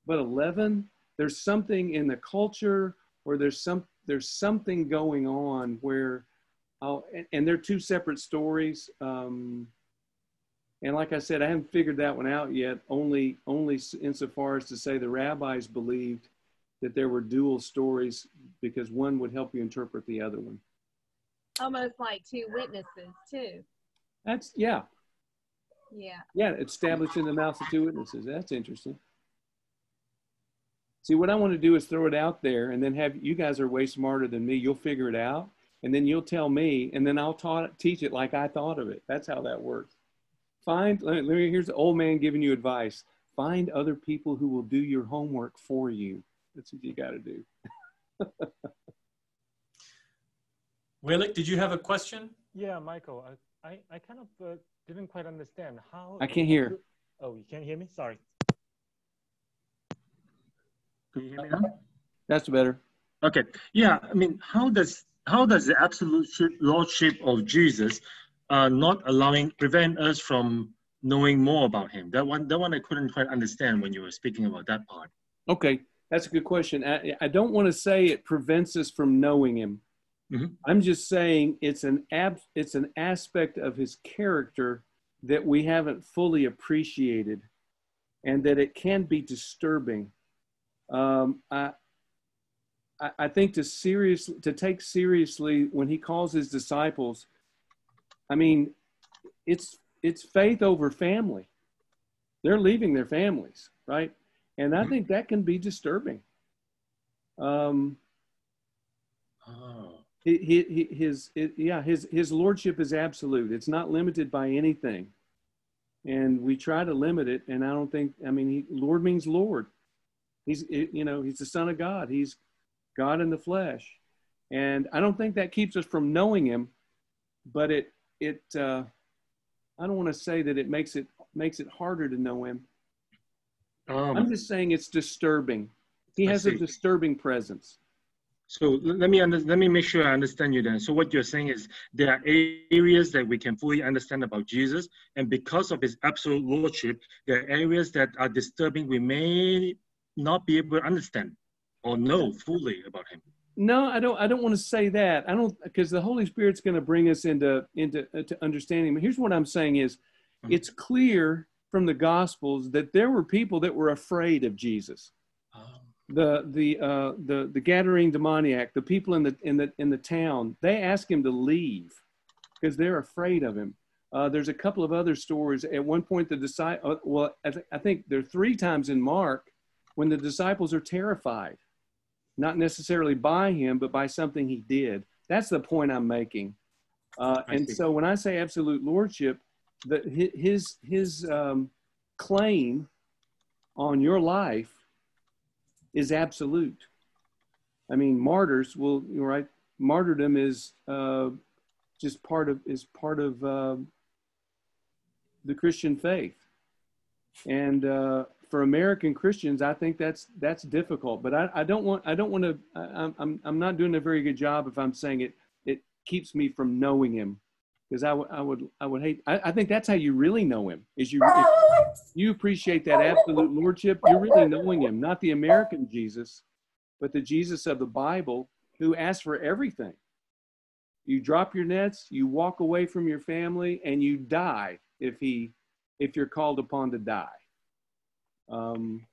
But 11, there's something in the culture, or there's some there's something going on where, I'll, and, they're two separate stories. Um, and like I said, I haven't figured that one out yet. Only only insofar as to say the rabbis believed that there were dual stories because one would help you interpret the other one. Almost like two witnesses, too. That's, yeah. Yeah. Yeah, establishing the mouth of two witnesses. That's interesting. See, what I want to do is throw it out there and then have you guys are way smarter than me. You'll figure it out and then you'll tell me and then I'll taught, teach it like I thought of it. That's how that works. Find, let me, here's the old man giving you advice. Find other people who will do your homework for you. That's what you got to do. Willick, did you have a question? Yeah, Michael, I, I, I kind of uh, didn't quite understand how. I can't hear. Oh, you can't hear me? Sorry. Can you hear me now? That's better. Okay. Yeah. I mean, how does how does the absolute lordship of Jesus uh, not allowing prevent us from knowing more about him? That one, that one I couldn't quite understand when you were speaking about that part. Okay. That's a good question. I, I don't want to say it prevents us from knowing him. Mm-hmm. I'm just saying it's an ab, it's an aspect of his character that we haven't fully appreciated, and that it can be disturbing. Um, I, I think to seriously to take seriously when he calls his disciples, I mean, it's it's faith over family. They're leaving their families, right? and I mm-hmm. think that can be disturbing. Um, oh. He, he, his, it, yeah, his, his lordship is absolute. It's not limited by anything. And we try to limit it. And I don't think, I mean, he, Lord means Lord. He's, you know, he's the son of God. He's God in the flesh. And I don't think that keeps us from knowing him, but it, it, uh, I don't want to say that it makes it, makes it harder to know him um, I'm just saying it's disturbing. He has a disturbing presence. So let me under, let me make sure I understand you then. So what you're saying is there are areas that we can fully understand about Jesus, and because of his absolute lordship, there are areas that are disturbing we may not be able to understand or know fully about him. No, I don't. I don't want to say that. I don't because the Holy Spirit's going to bring us into into uh, to understanding. But here's what I'm saying: is mm-hmm. it's clear from the Gospels that there were people that were afraid of Jesus. Oh. The the uh, the the Gadarene demoniac, the people in the in the in the town, they asked him to leave because they're afraid of him. Uh, there's a couple of other stories. At one point, the disciple, uh, well, I, th- I think there are three times in Mark when the disciples are terrified, not necessarily by him, but by something he did. That's the point I'm making. Uh, and so when I say absolute lordship, that his his um, claim on your life is absolute. I mean, martyrs will right. Martyrdom is uh, just part of is part of uh, the Christian faith, and uh, for American Christians, I think that's that's difficult. But I, I don't want I don't want to. I'm I'm not doing a very good job if I'm saying it. It keeps me from knowing Him because I, w- I would I would hate I, I, think that's how you really know him is you you appreciate that absolute lordship you're really knowing him not the American Jesus but the Jesus of the Bible who asks for everything. You drop your nets, you walk away from your family, and you die if he if you're called upon to die. Um,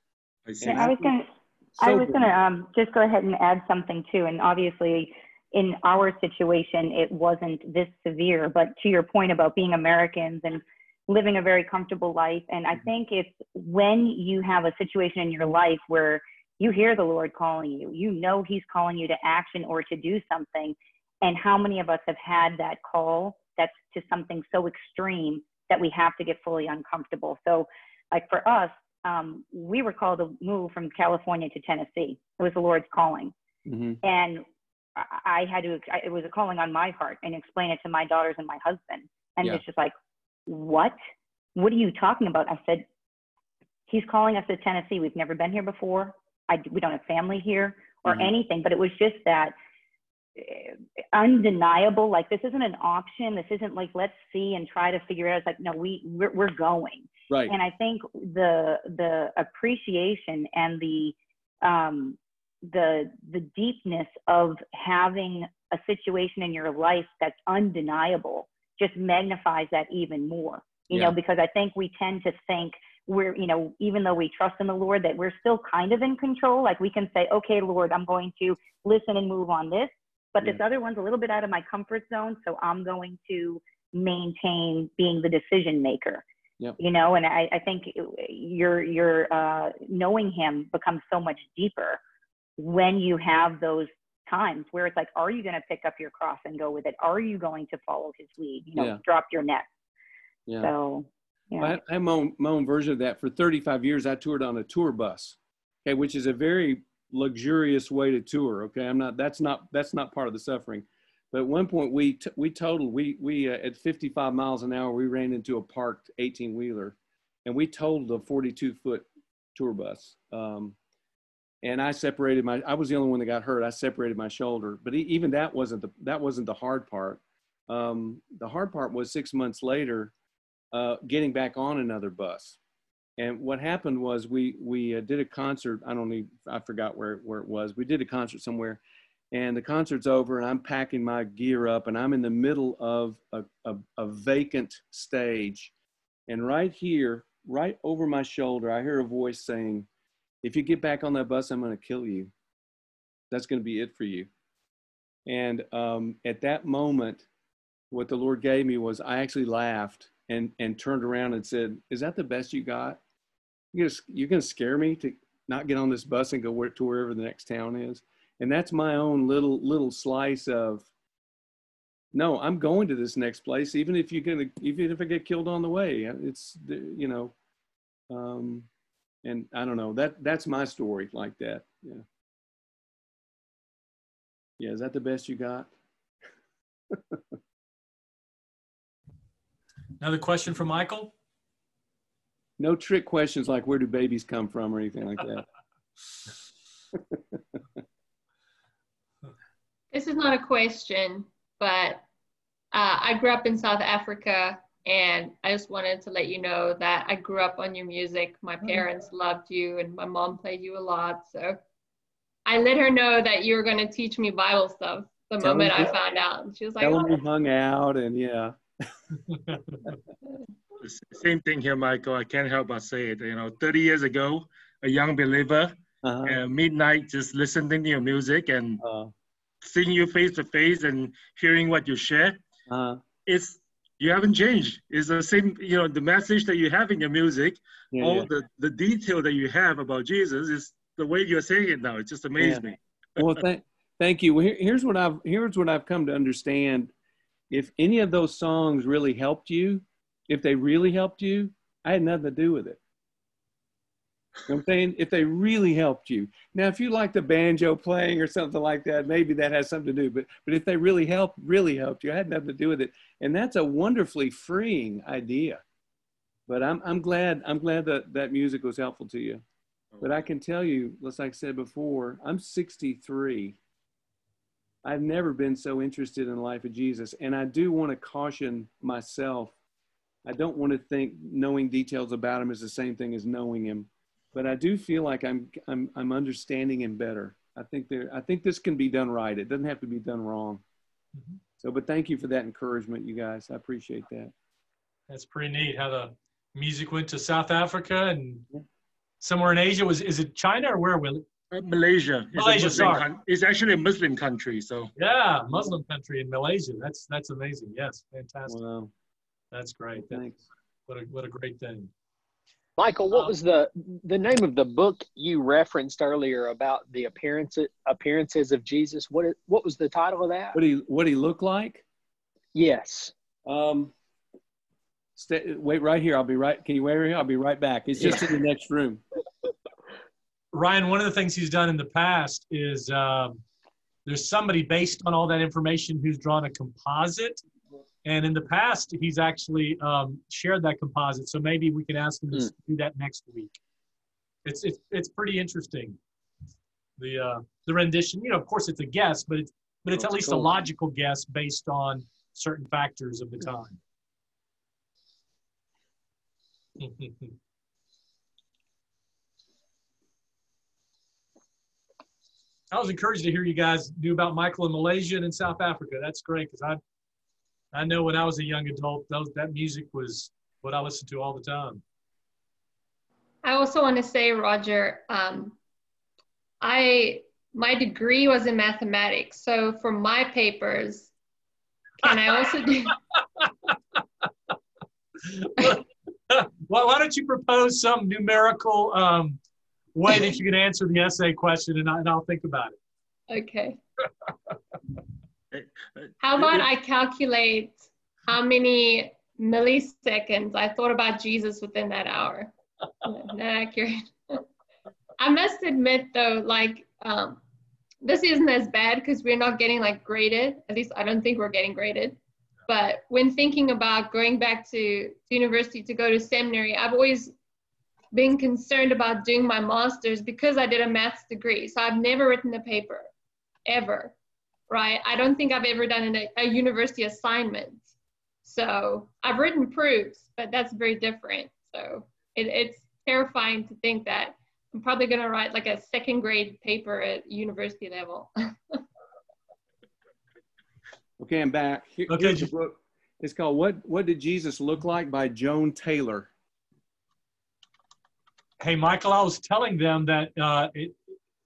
I see. I was going to I was going to um, just go ahead and add something too. And obviously, in our situation, it wasn't this severe. But to your point about being Americans and living a very comfortable life, and I think it's when you have a situation in your life where you hear the Lord calling you, you know He's calling you to action or to do something. And how many of us have had that call that's to something so extreme that we have to get fully uncomfortable? So, like for us, um, we were called to move from California to Tennessee. It was the Lord's calling. mhm. And I had to, it was a calling on my heart and explain it to my daughters and my husband. And Yeah. it's just like, what? What are you talking about? I said, he's calling us to Tennessee. We've never been here before. I, we don't have family here or Mhm. anything, but it was just that undeniable, like this isn't an option. This isn't like, let's see and try to figure it out. It's like, no, we, we're, we're going right. and I think the the appreciation and the um, the the deepness of having a situation in your life that's undeniable just magnifies that even more. You Yeah. know, because I think we tend to think we're you know even though we trust in the Lord that we're still kind of in control. Like we can say, okay, Lord, I'm going to listen and move on this, but this other one's a little bit out of my comfort zone, so I'm going to maintain being the decision maker Yep. you know and i, I think your your uh, knowing him becomes so much deeper when you have those times where it's like are you going to pick up your cross and go with it are you going to follow his lead you know Yeah. drop your net Yeah. so yeah I, I have my own, my own version of that. For 35 years, I toured on a tour bus, okay, which is a very luxurious way to tour. Okay, I'm not. That's not. That's not part of the suffering. But at one point, we we totaled. We we uh, at 55 miles an hour, we ran into a parked 18 wheeler, and we totaled a 42 foot tour bus. Um, and I separated my. I was the only one that got hurt. I separated my shoulder, but even that wasn't the that wasn't the hard part. Um, the hard part was six months later uh, getting back on another bus. And what happened was we we uh, did a concert. I don't even I forgot where where it was. We did a concert somewhere, and the concert's over, and I'm packing my gear up, and I'm in the middle of a, a, a vacant stage, and right here, right over my shoulder, I hear a voice saying, "If you get back on that bus, I'm going to kill you. That's going to be it for you." And um, at that moment, what the Lord gave me was I actually laughed and and turned around and said, "Is that the best you got? You're gonna you're gonna scare me to not get on this bus and go where, to wherever the next town is." And that's my own little little slice of. No, I'm going to this next place, even if you're gonna, even if I get killed on the way. It's you know, um, and I don't know that that's my story like that. Yeah. Yeah, is that the best you got? Another question from Michael. No trick questions like where do babies come from or anything like that. This is not a question, but uh, I grew up in South Africa, and I just wanted to let you know that I grew up on your music. My parents loved you, and my mom played you a lot. So I let her know that you were going to teach me Bible stuff the moment I found out. And she was like, Tell them we oh. hung out and yeah. Same thing here, Michael. I can't help but say it. You know, 30 years ago, a young believer, Uh-huh. uh, midnight, just listening to your music and Uh, seeing you face to face and hearing what you share. uh, It's you haven't changed. It's the same. You know, the message that you have in your music, yeah, all yeah. the the detail that you have about Jesus is the way you're saying it now. It just amazed Yeah. me. Well, thank, thank you. Well, here, here's what I've here's what I've come to understand. If any of those songs really helped you, if they really helped you, I had nothing to do with it. You know I'm saying? If they really helped you. Now, if you like the banjo playing or something like that, maybe that has something to do. But but if they really helped, really helped you, I had nothing to do with it. And that's a wonderfully freeing idea. But I'm I'm glad I'm glad that that music was helpful to you. But I can tell you, just like I said before, I'm 63. I've never been so interested in the life of Jesus. And I do want to caution myself. I don't want to think knowing details about him is the same thing as knowing him. But I do feel like I'm, I'm, I'm understanding him better. I think there. I think this can be done right. It doesn't have to be done wrong. Mhm. So, but thank you for that encouragement, you guys. I appreciate that. That's pretty neat how the music went to South Africa and somewhere in Asia. Was is it China or where will it? Uh, Malaysia. It's Malaysia, Muslim sorry. coun- it's actually a Muslim country, so Yeah, Muslim country in Malaysia. That's that's amazing. Yes, fantastic. Wow. That's great. That- Thanks. what a what a great thing. Michael, what Um, was the the name of the book you referenced earlier about the appearance appearances of Jesus? What what was the title of that? What he what he look like? Yes. Um, stay, wait right here. I'll be right. Can you wait right here? I'll be right back. It's just in the next room. Ryan, one of the things he's done in the past is um, there's somebody based on all that information who's drawn a composite. And in the past, he's actually um, shared that composite. So maybe we can ask him to do that next week. It's, it's, it's pretty interesting. The, uh, the rendition, you know, of course it's a guess, but it's, but it's at That's least a logical guess based on certain factors of the time. I was encouraged to hear you guys do about Michael in Malaysia and in South Africa. That's great because I, I know when I was a young adult, those, that music was what I listened to all the time. I also want to say, Roger, um, I my degree was in mathematics, so for my papers, can I also do? well, why don't you propose some numerical um, way that you can answer the essay question, and, I, and I'll think about it. Okay. How about I calculate how many milliseconds I thought about Jesus within that hour? Not accurate. I must admit though, like um, this isn't as bad because we're not getting like graded. At least I don't think we're getting graded. But when thinking about going back to university to go to seminary, I've always been concerned about doing my master's because I did a maths degree. So I've never written a paper, ever, right? I don't think I've ever done a, a university assignment. So I've written proofs, but that's very different. So it, it's terrifying to think that I'm probably going to write like a second grade paper at university level. Okay, I'm back. Here- Okay, here's the book. It's called "What What Did Jesus Look Like" by Joan Taylor. Hey, Michael, I was telling them that uh, it, at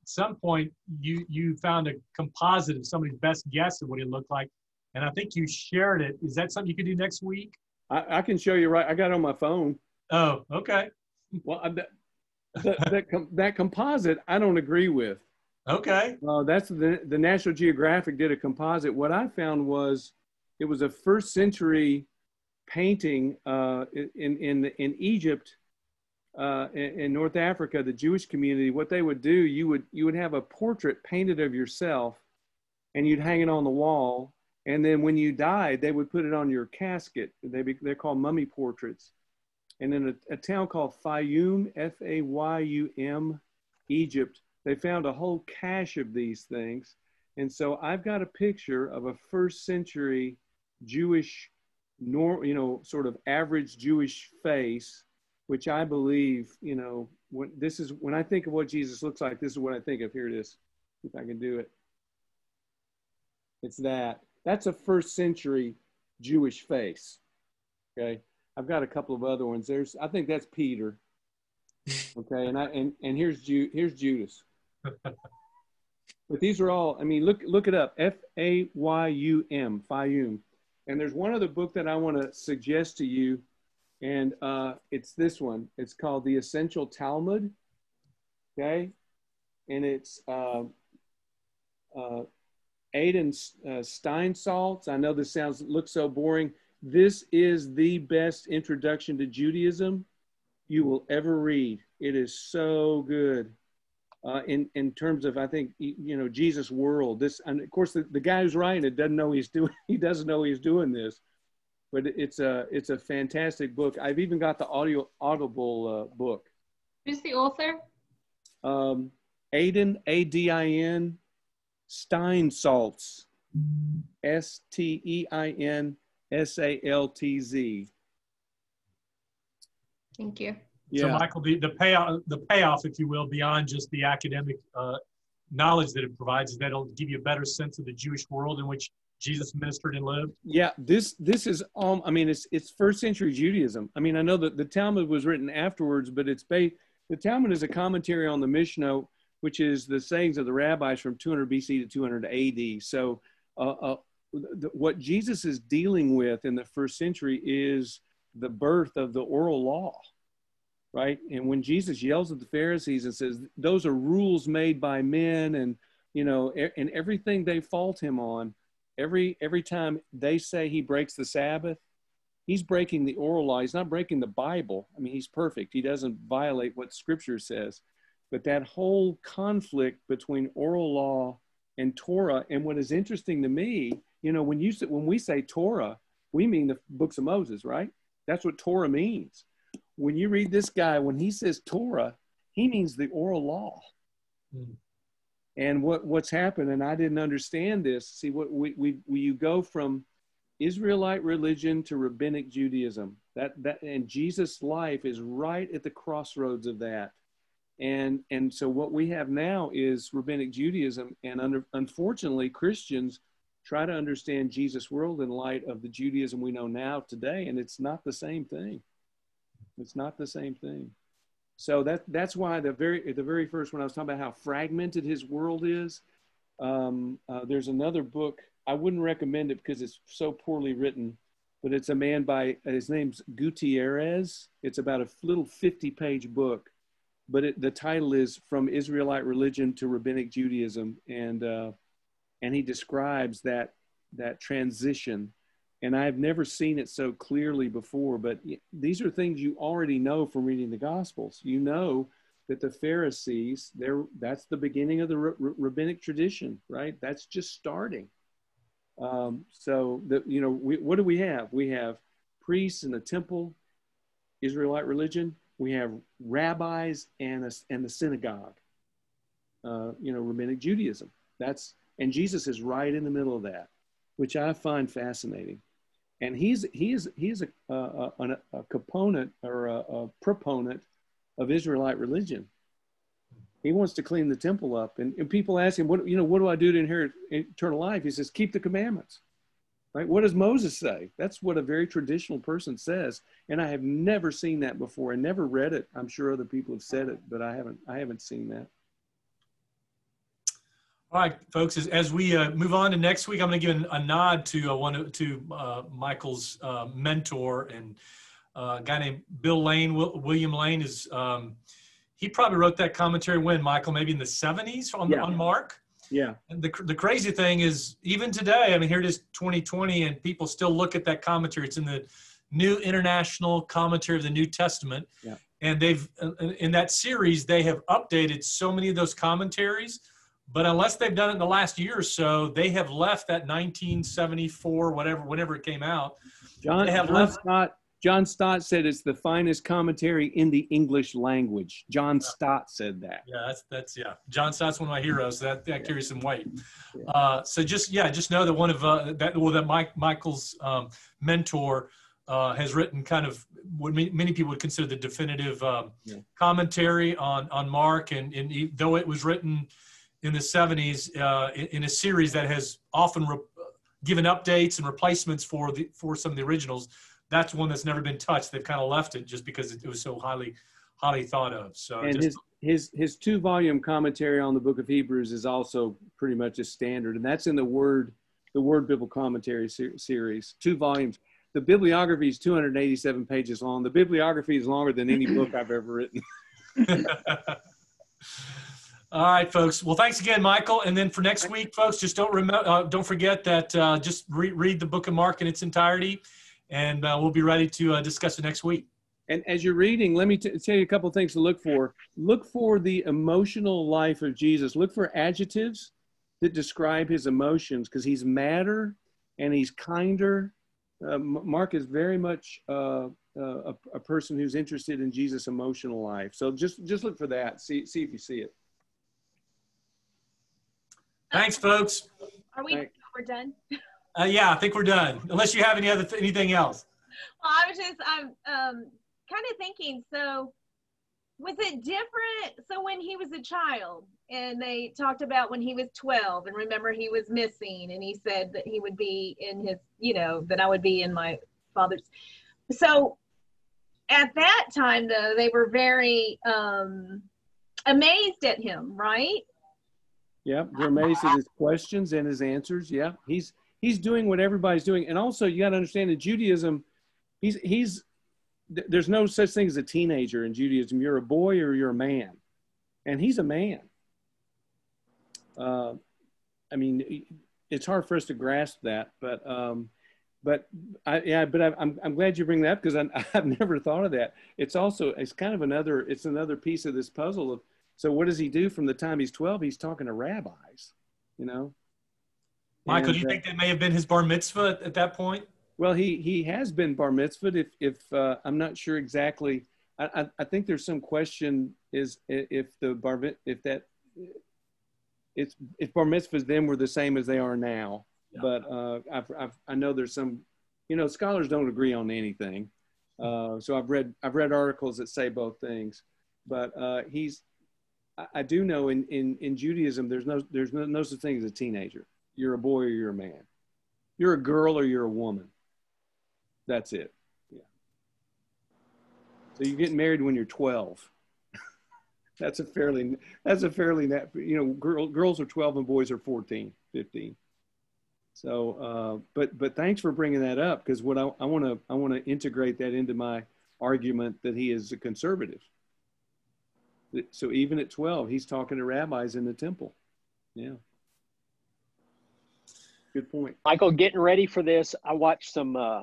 some point you you found a composite of somebody's best guess of what he looked like, and I think you shared it. Is that something you could do next week? I, I can show you right. I got it on my phone. Oh, okay, Well, I, that that, that, com, that composite, I don't agree with. okay. Uh, that's the the National Geographic did a composite. What I found was it was a first century painting uh, in in in Egypt, uh, in, in North Africa, the Jewish community. What they would do, you would you would have a portrait painted of yourself, and you'd hang it on the wall. And then when you died, they would put it on your casket. They be, they're called mummy portraits. And in a, a town called Fayum, F A Y U M, Egypt, they found a whole cache of these things. And so I've got a picture of a first century Jewish, nor, you know, sort of average Jewish face, which I believe, you know, when this is when I think of what Jesus looks like, this is what I think of. Here it is. If I can do it. It's that. That's a first century Jewish face. Okay. I've got a couple of other ones. There's I think that's Peter. Okay, and I and, and here's Ju- here's Judas. But these are all, I mean, look look it up. F A Y U M, Fayum. And there's one other book that I want to suggest to you, and uh, it's this one. It's called The Essential Talmud. Okay, and it's uh, uh, Adin uh, Steinsaltz. I know this sounds looks so boring. This is the best introduction to Judaism you will ever read. It is so good uh, in in terms of I think you know Jesus' world. This and of course the, the guy who's writing it doesn't know he's doing he doesn't know he's doing this, but it's a it's a fantastic book. I've even got the audio audible uh, book. Who's the author? Um, Adin A D I N Steinsaltz S T E I N S A L T Z. Thank you. Yeah. So, Michael, the, the payoff, the payoff, if you will, beyond just the academic uh, knowledge that it provides is that it'll give you a better sense of the Jewish world in which Jesus ministered and lived? Yeah, this this is um I mean it's it's first century Judaism. I mean I know that the Talmud was written afterwards, but it's based the Talmud is a commentary on the Mishnah, which is the sayings of the rabbis from 200 BC to 200 AD. So uh, uh, the, what Jesus is dealing with in the first century is the birth of the oral law, right? And when Jesus yells at the Pharisees and says, "Those are rules made by men," and you know, and everything they fault him on, every every time they say he breaks the Sabbath, he's breaking the oral law. He's not breaking the Bible. I mean, he's perfect. He doesn't violate what Scripture says. But that whole conflict between oral law and Torah, and what is interesting to me, you know, when you when we say Torah, we mean the books of Moses, right? That's what Torah means. When you read this guy, when he says Torah, he means the oral law. Mm. And what, what's happened, and I didn't understand this. See, what we, we, we you go from Israelite religion to rabbinic Judaism. That that and Jesus' life is right at the crossroads of that. And and so what we have now is rabbinic Judaism, and under, unfortunately, Christians try to understand Jesus' world in light of the Judaism we know now today, and it's not the same thing. It's not the same thing. So that that's why the very the very first one I was talking about how fragmented his world is. Um, uh, there's another book I wouldn't recommend it because it's so poorly written, but it's a man by his name's Gutierrez. It's about a little 50 page book, but it, the title is From Israelite Religion to Rabbinic Judaism, and uh, and he describes that that transition and I've never seen it so clearly before. But these are things you already know from reading the Gospels. You know that the Pharisees, there that's the beginning of the rabbinic tradition, right? That's just starting. Um, so that you know, we, what do we have? We have priests in the temple, Israelite religion. We have rabbis and a, and the synagogue. Uh, you know, rabbinic Judaism. That's and Jesus is right in the middle of that, which I find fascinating and he's he's he's a a, a, a component or a, a, proponent of Israelite religion. He wants to clean the temple up, and, and people ask him, "What you know? What do I do to inherit eternal life?" He says, "Keep the commandments." Right? What does Moses say? That's what a very traditional person says, and I have never seen that before. I never read it. I'm sure other people have said it, but I haven't. I haven't seen that. All right, folks, as, as we uh, move on to next week, I'm going to give a nod to uh, one to uh, Michael's uh, mentor and uh, a guy named Bill Lane. William Lane is um, he probably wrote that commentary when Michael maybe in the 70s on, yeah. on Mark. Yeah. And the the crazy thing is even today, I mean, here it is 2020, and people still look at that commentary. It's in the New International Commentary of the New Testament. Yeah. And they've in that series they have updated so many of those commentaries but unless they've done it in the last year or so, they have left that 1974, whatever, whenever it came out. John, John left- Stott, John Stott said it's the finest commentary in the English language. John yeah. Stott said that. Yeah, that's that's yeah. John Stott's one of my heroes. That that carries some weight. Yeah. Uh, so just yeah, just know that one of uh, that well that Mike Michael's um, mentor. Uh, has written kind of what many people would consider the definitive um, yeah. commentary on on Mark, and, and he, though it was written in the 70s uh, in, in, a series that has often re- given updates and replacements for the for some of the originals. That's one that's never been touched. They've kind of left it just because it, was so highly highly thought of. So and just, his his his two volume commentary on the Book of Hebrews is also pretty much a standard, and that's in the Word the Word Bible Commentary ser- series, two volumes. The bibliography is 287 pages long. The bibliography is longer than any book I've ever written. All right, folks. Well, thanks again, Michael. And then for next week, folks, just don't remember, uh, don't forget that uh, just re- read the book of Mark in its entirety, and uh, we'll be ready to uh, discuss it next week. And as you're reading, let me t- tell you a couple things to look for. Look for the emotional life of Jesus. Look for adjectives that describe his emotions, because he's madder and he's kinder. Uh, Mark is very much uh, a, a person who's interested in Jesus' emotional life. So just just look for that. See see if you see it. Thanks, folks. Are we? Thanks. We're done. Uh, yeah, I think we're done. Unless you have any other anything else. Well, I was just I'm um, kind of thinking. So was it different? So when he was a child, and they talked about when he was 12, and remember he was missing, and he said that he would be in his, you know, that I would be in my father's. So at that time, though, they were very um, amazed at him, right? Yeah, they're amazed at his questions and his answers. Yeah, he's he's doing what everybody's doing, and also you got to understand in Judaism, he's he's there's no such thing as a teenager in Judaism. You're a boy or you're a man, and he's a man. Uh, I mean, it's hard for us to grasp that, but um, but I, yeah, but I, I'm I'm glad you bring that up because I've never thought of that. It's also it's kind of another it's another piece of this puzzle of so what does he do from the time he's 12? He's talking to rabbis, you know. Michael, and, do you uh, think that may have been his bar mitzvah at that point? Well, he he has been bar mitzvah. If if uh, I'm not sure exactly, I, I, I think there's some question is if the bar if that it's if bar mitzvahs then were the same as they are now. Yeah. But uh, I've, I've, i know there's some, you know, scholars don't agree on anything. Uh, so I've read I've read articles that say both things. But uh, he's I, I do know in, in in Judaism there's no there's no, no such thing as a teenager. You're a boy or you're a man. You're a girl or you're a woman. That's it. Yeah. So you get married when you're 12. that's a fairly that's a fairly you know girl, girls are 12 and boys are 14 15 so uh, but but thanks for bringing that up because what i want to i want to integrate that into my argument that he is a conservative so even at 12 he's talking to rabbis in the temple yeah good point michael getting ready for this i watched some uh,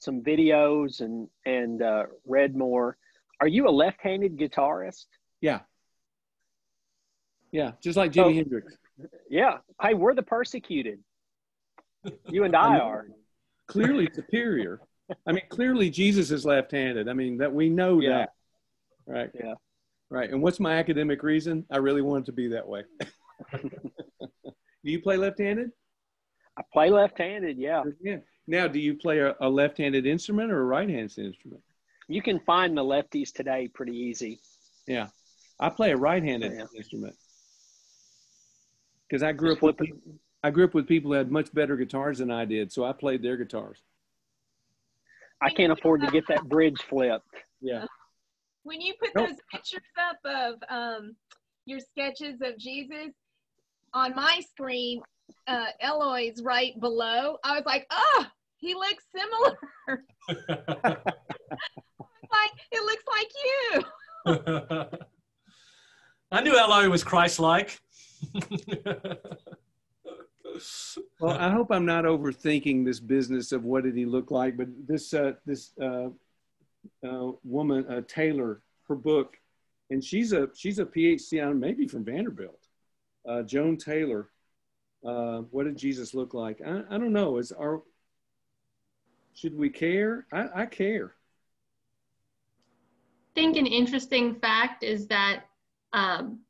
some videos and and uh, read more. Are you a left-handed guitarist? Yeah. Yeah, just like Jimi oh, Hendrix. Yeah. Hey, we're the persecuted. You and I are. Clearly superior. I mean, clearly Jesus is left-handed. I mean, that we know yeah. that. Right. Yeah. Right. And what's my academic reason? I really want it to be that way. Do you play left-handed? I play left-handed. Yeah. Yeah. Now, do you play a, a left-handed instrument or a right-handed instrument? You can find the lefties today pretty easy. Yeah, I play a right-handed yeah. instrument because I grew up with people, I grew up with people who had much better guitars than I did, so I played their guitars. I can't afford to get that bridge flipped. Yeah. When you put those pictures up of um, your sketches of Jesus on my screen, uh, Eloy's right below. I was like, oh, he looks similar. like it looks like you. I knew Eloy was Christ-like. well, I hope I'm not overthinking this business of what did he look like, but this uh, this uh, uh, woman uh, Taylor, her book, and she's a she's a PhD on maybe from Vanderbilt. Uh, Joan Taylor, uh, what did Jesus look like? I, I don't know. Is our should we care? I, I care. I think an interesting fact is that um,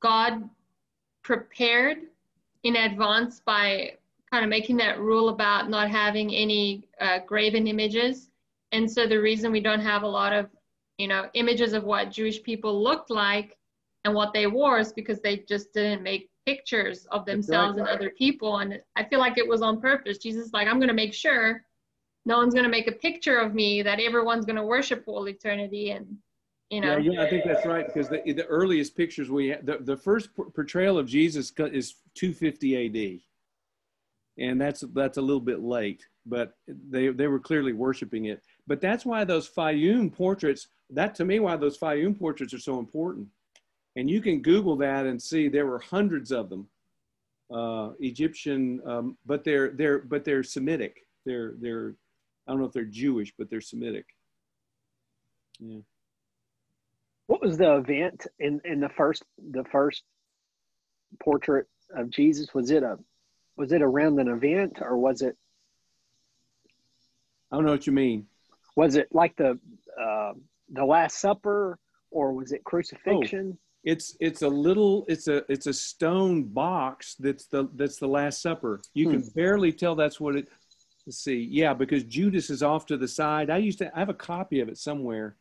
God prepared in advance by kind of making that rule about not having any uh, graven images. And so the reason we don't have a lot of, you know, images of what Jewish people looked like and what they wore is because they just didn't make pictures of themselves and other people. And I feel like it was on purpose. Jesus like, I'm going to make sure no one's going to make a picture of me that everyone's going to worship all eternity. And, you know. Yeah, yeah I think that's right. Because the, the earliest pictures we the, the first portrayal of Jesus is 250 AD. And that's, that's a little bit late, but they, they were clearly worshiping it. But that's why those Fayum portraits, that to me, why those Fayum portraits are so important and you can Google that and see there were hundreds of them, uh, Egyptian, um, but they're they're but they're Semitic. They're they're I don't know if they're Jewish, but they're Semitic. Yeah. What was the event in in the first the first portrait of Jesus? Was it a was it around an event or was it? I don't know what you mean. Was it like the uh, the Last Supper or was it crucifixion? Oh it's it's a little it's a it's a stone box that's the that's the last supper you hmm. can barely tell that's what it let's see yeah because judas is off to the side i used to i have a copy of it somewhere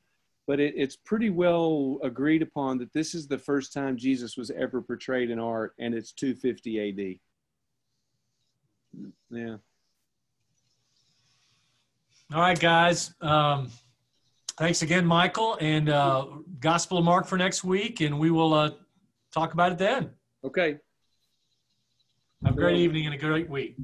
but it, it's pretty well agreed upon that this is the first time Jesus was ever portrayed in art, and it's 250 AD. Yeah. All right, guys. Um, thanks again, Michael, and uh, Gospel of Mark for next week, and we will uh, talk about it then. Okay. Have a great evening and a great week.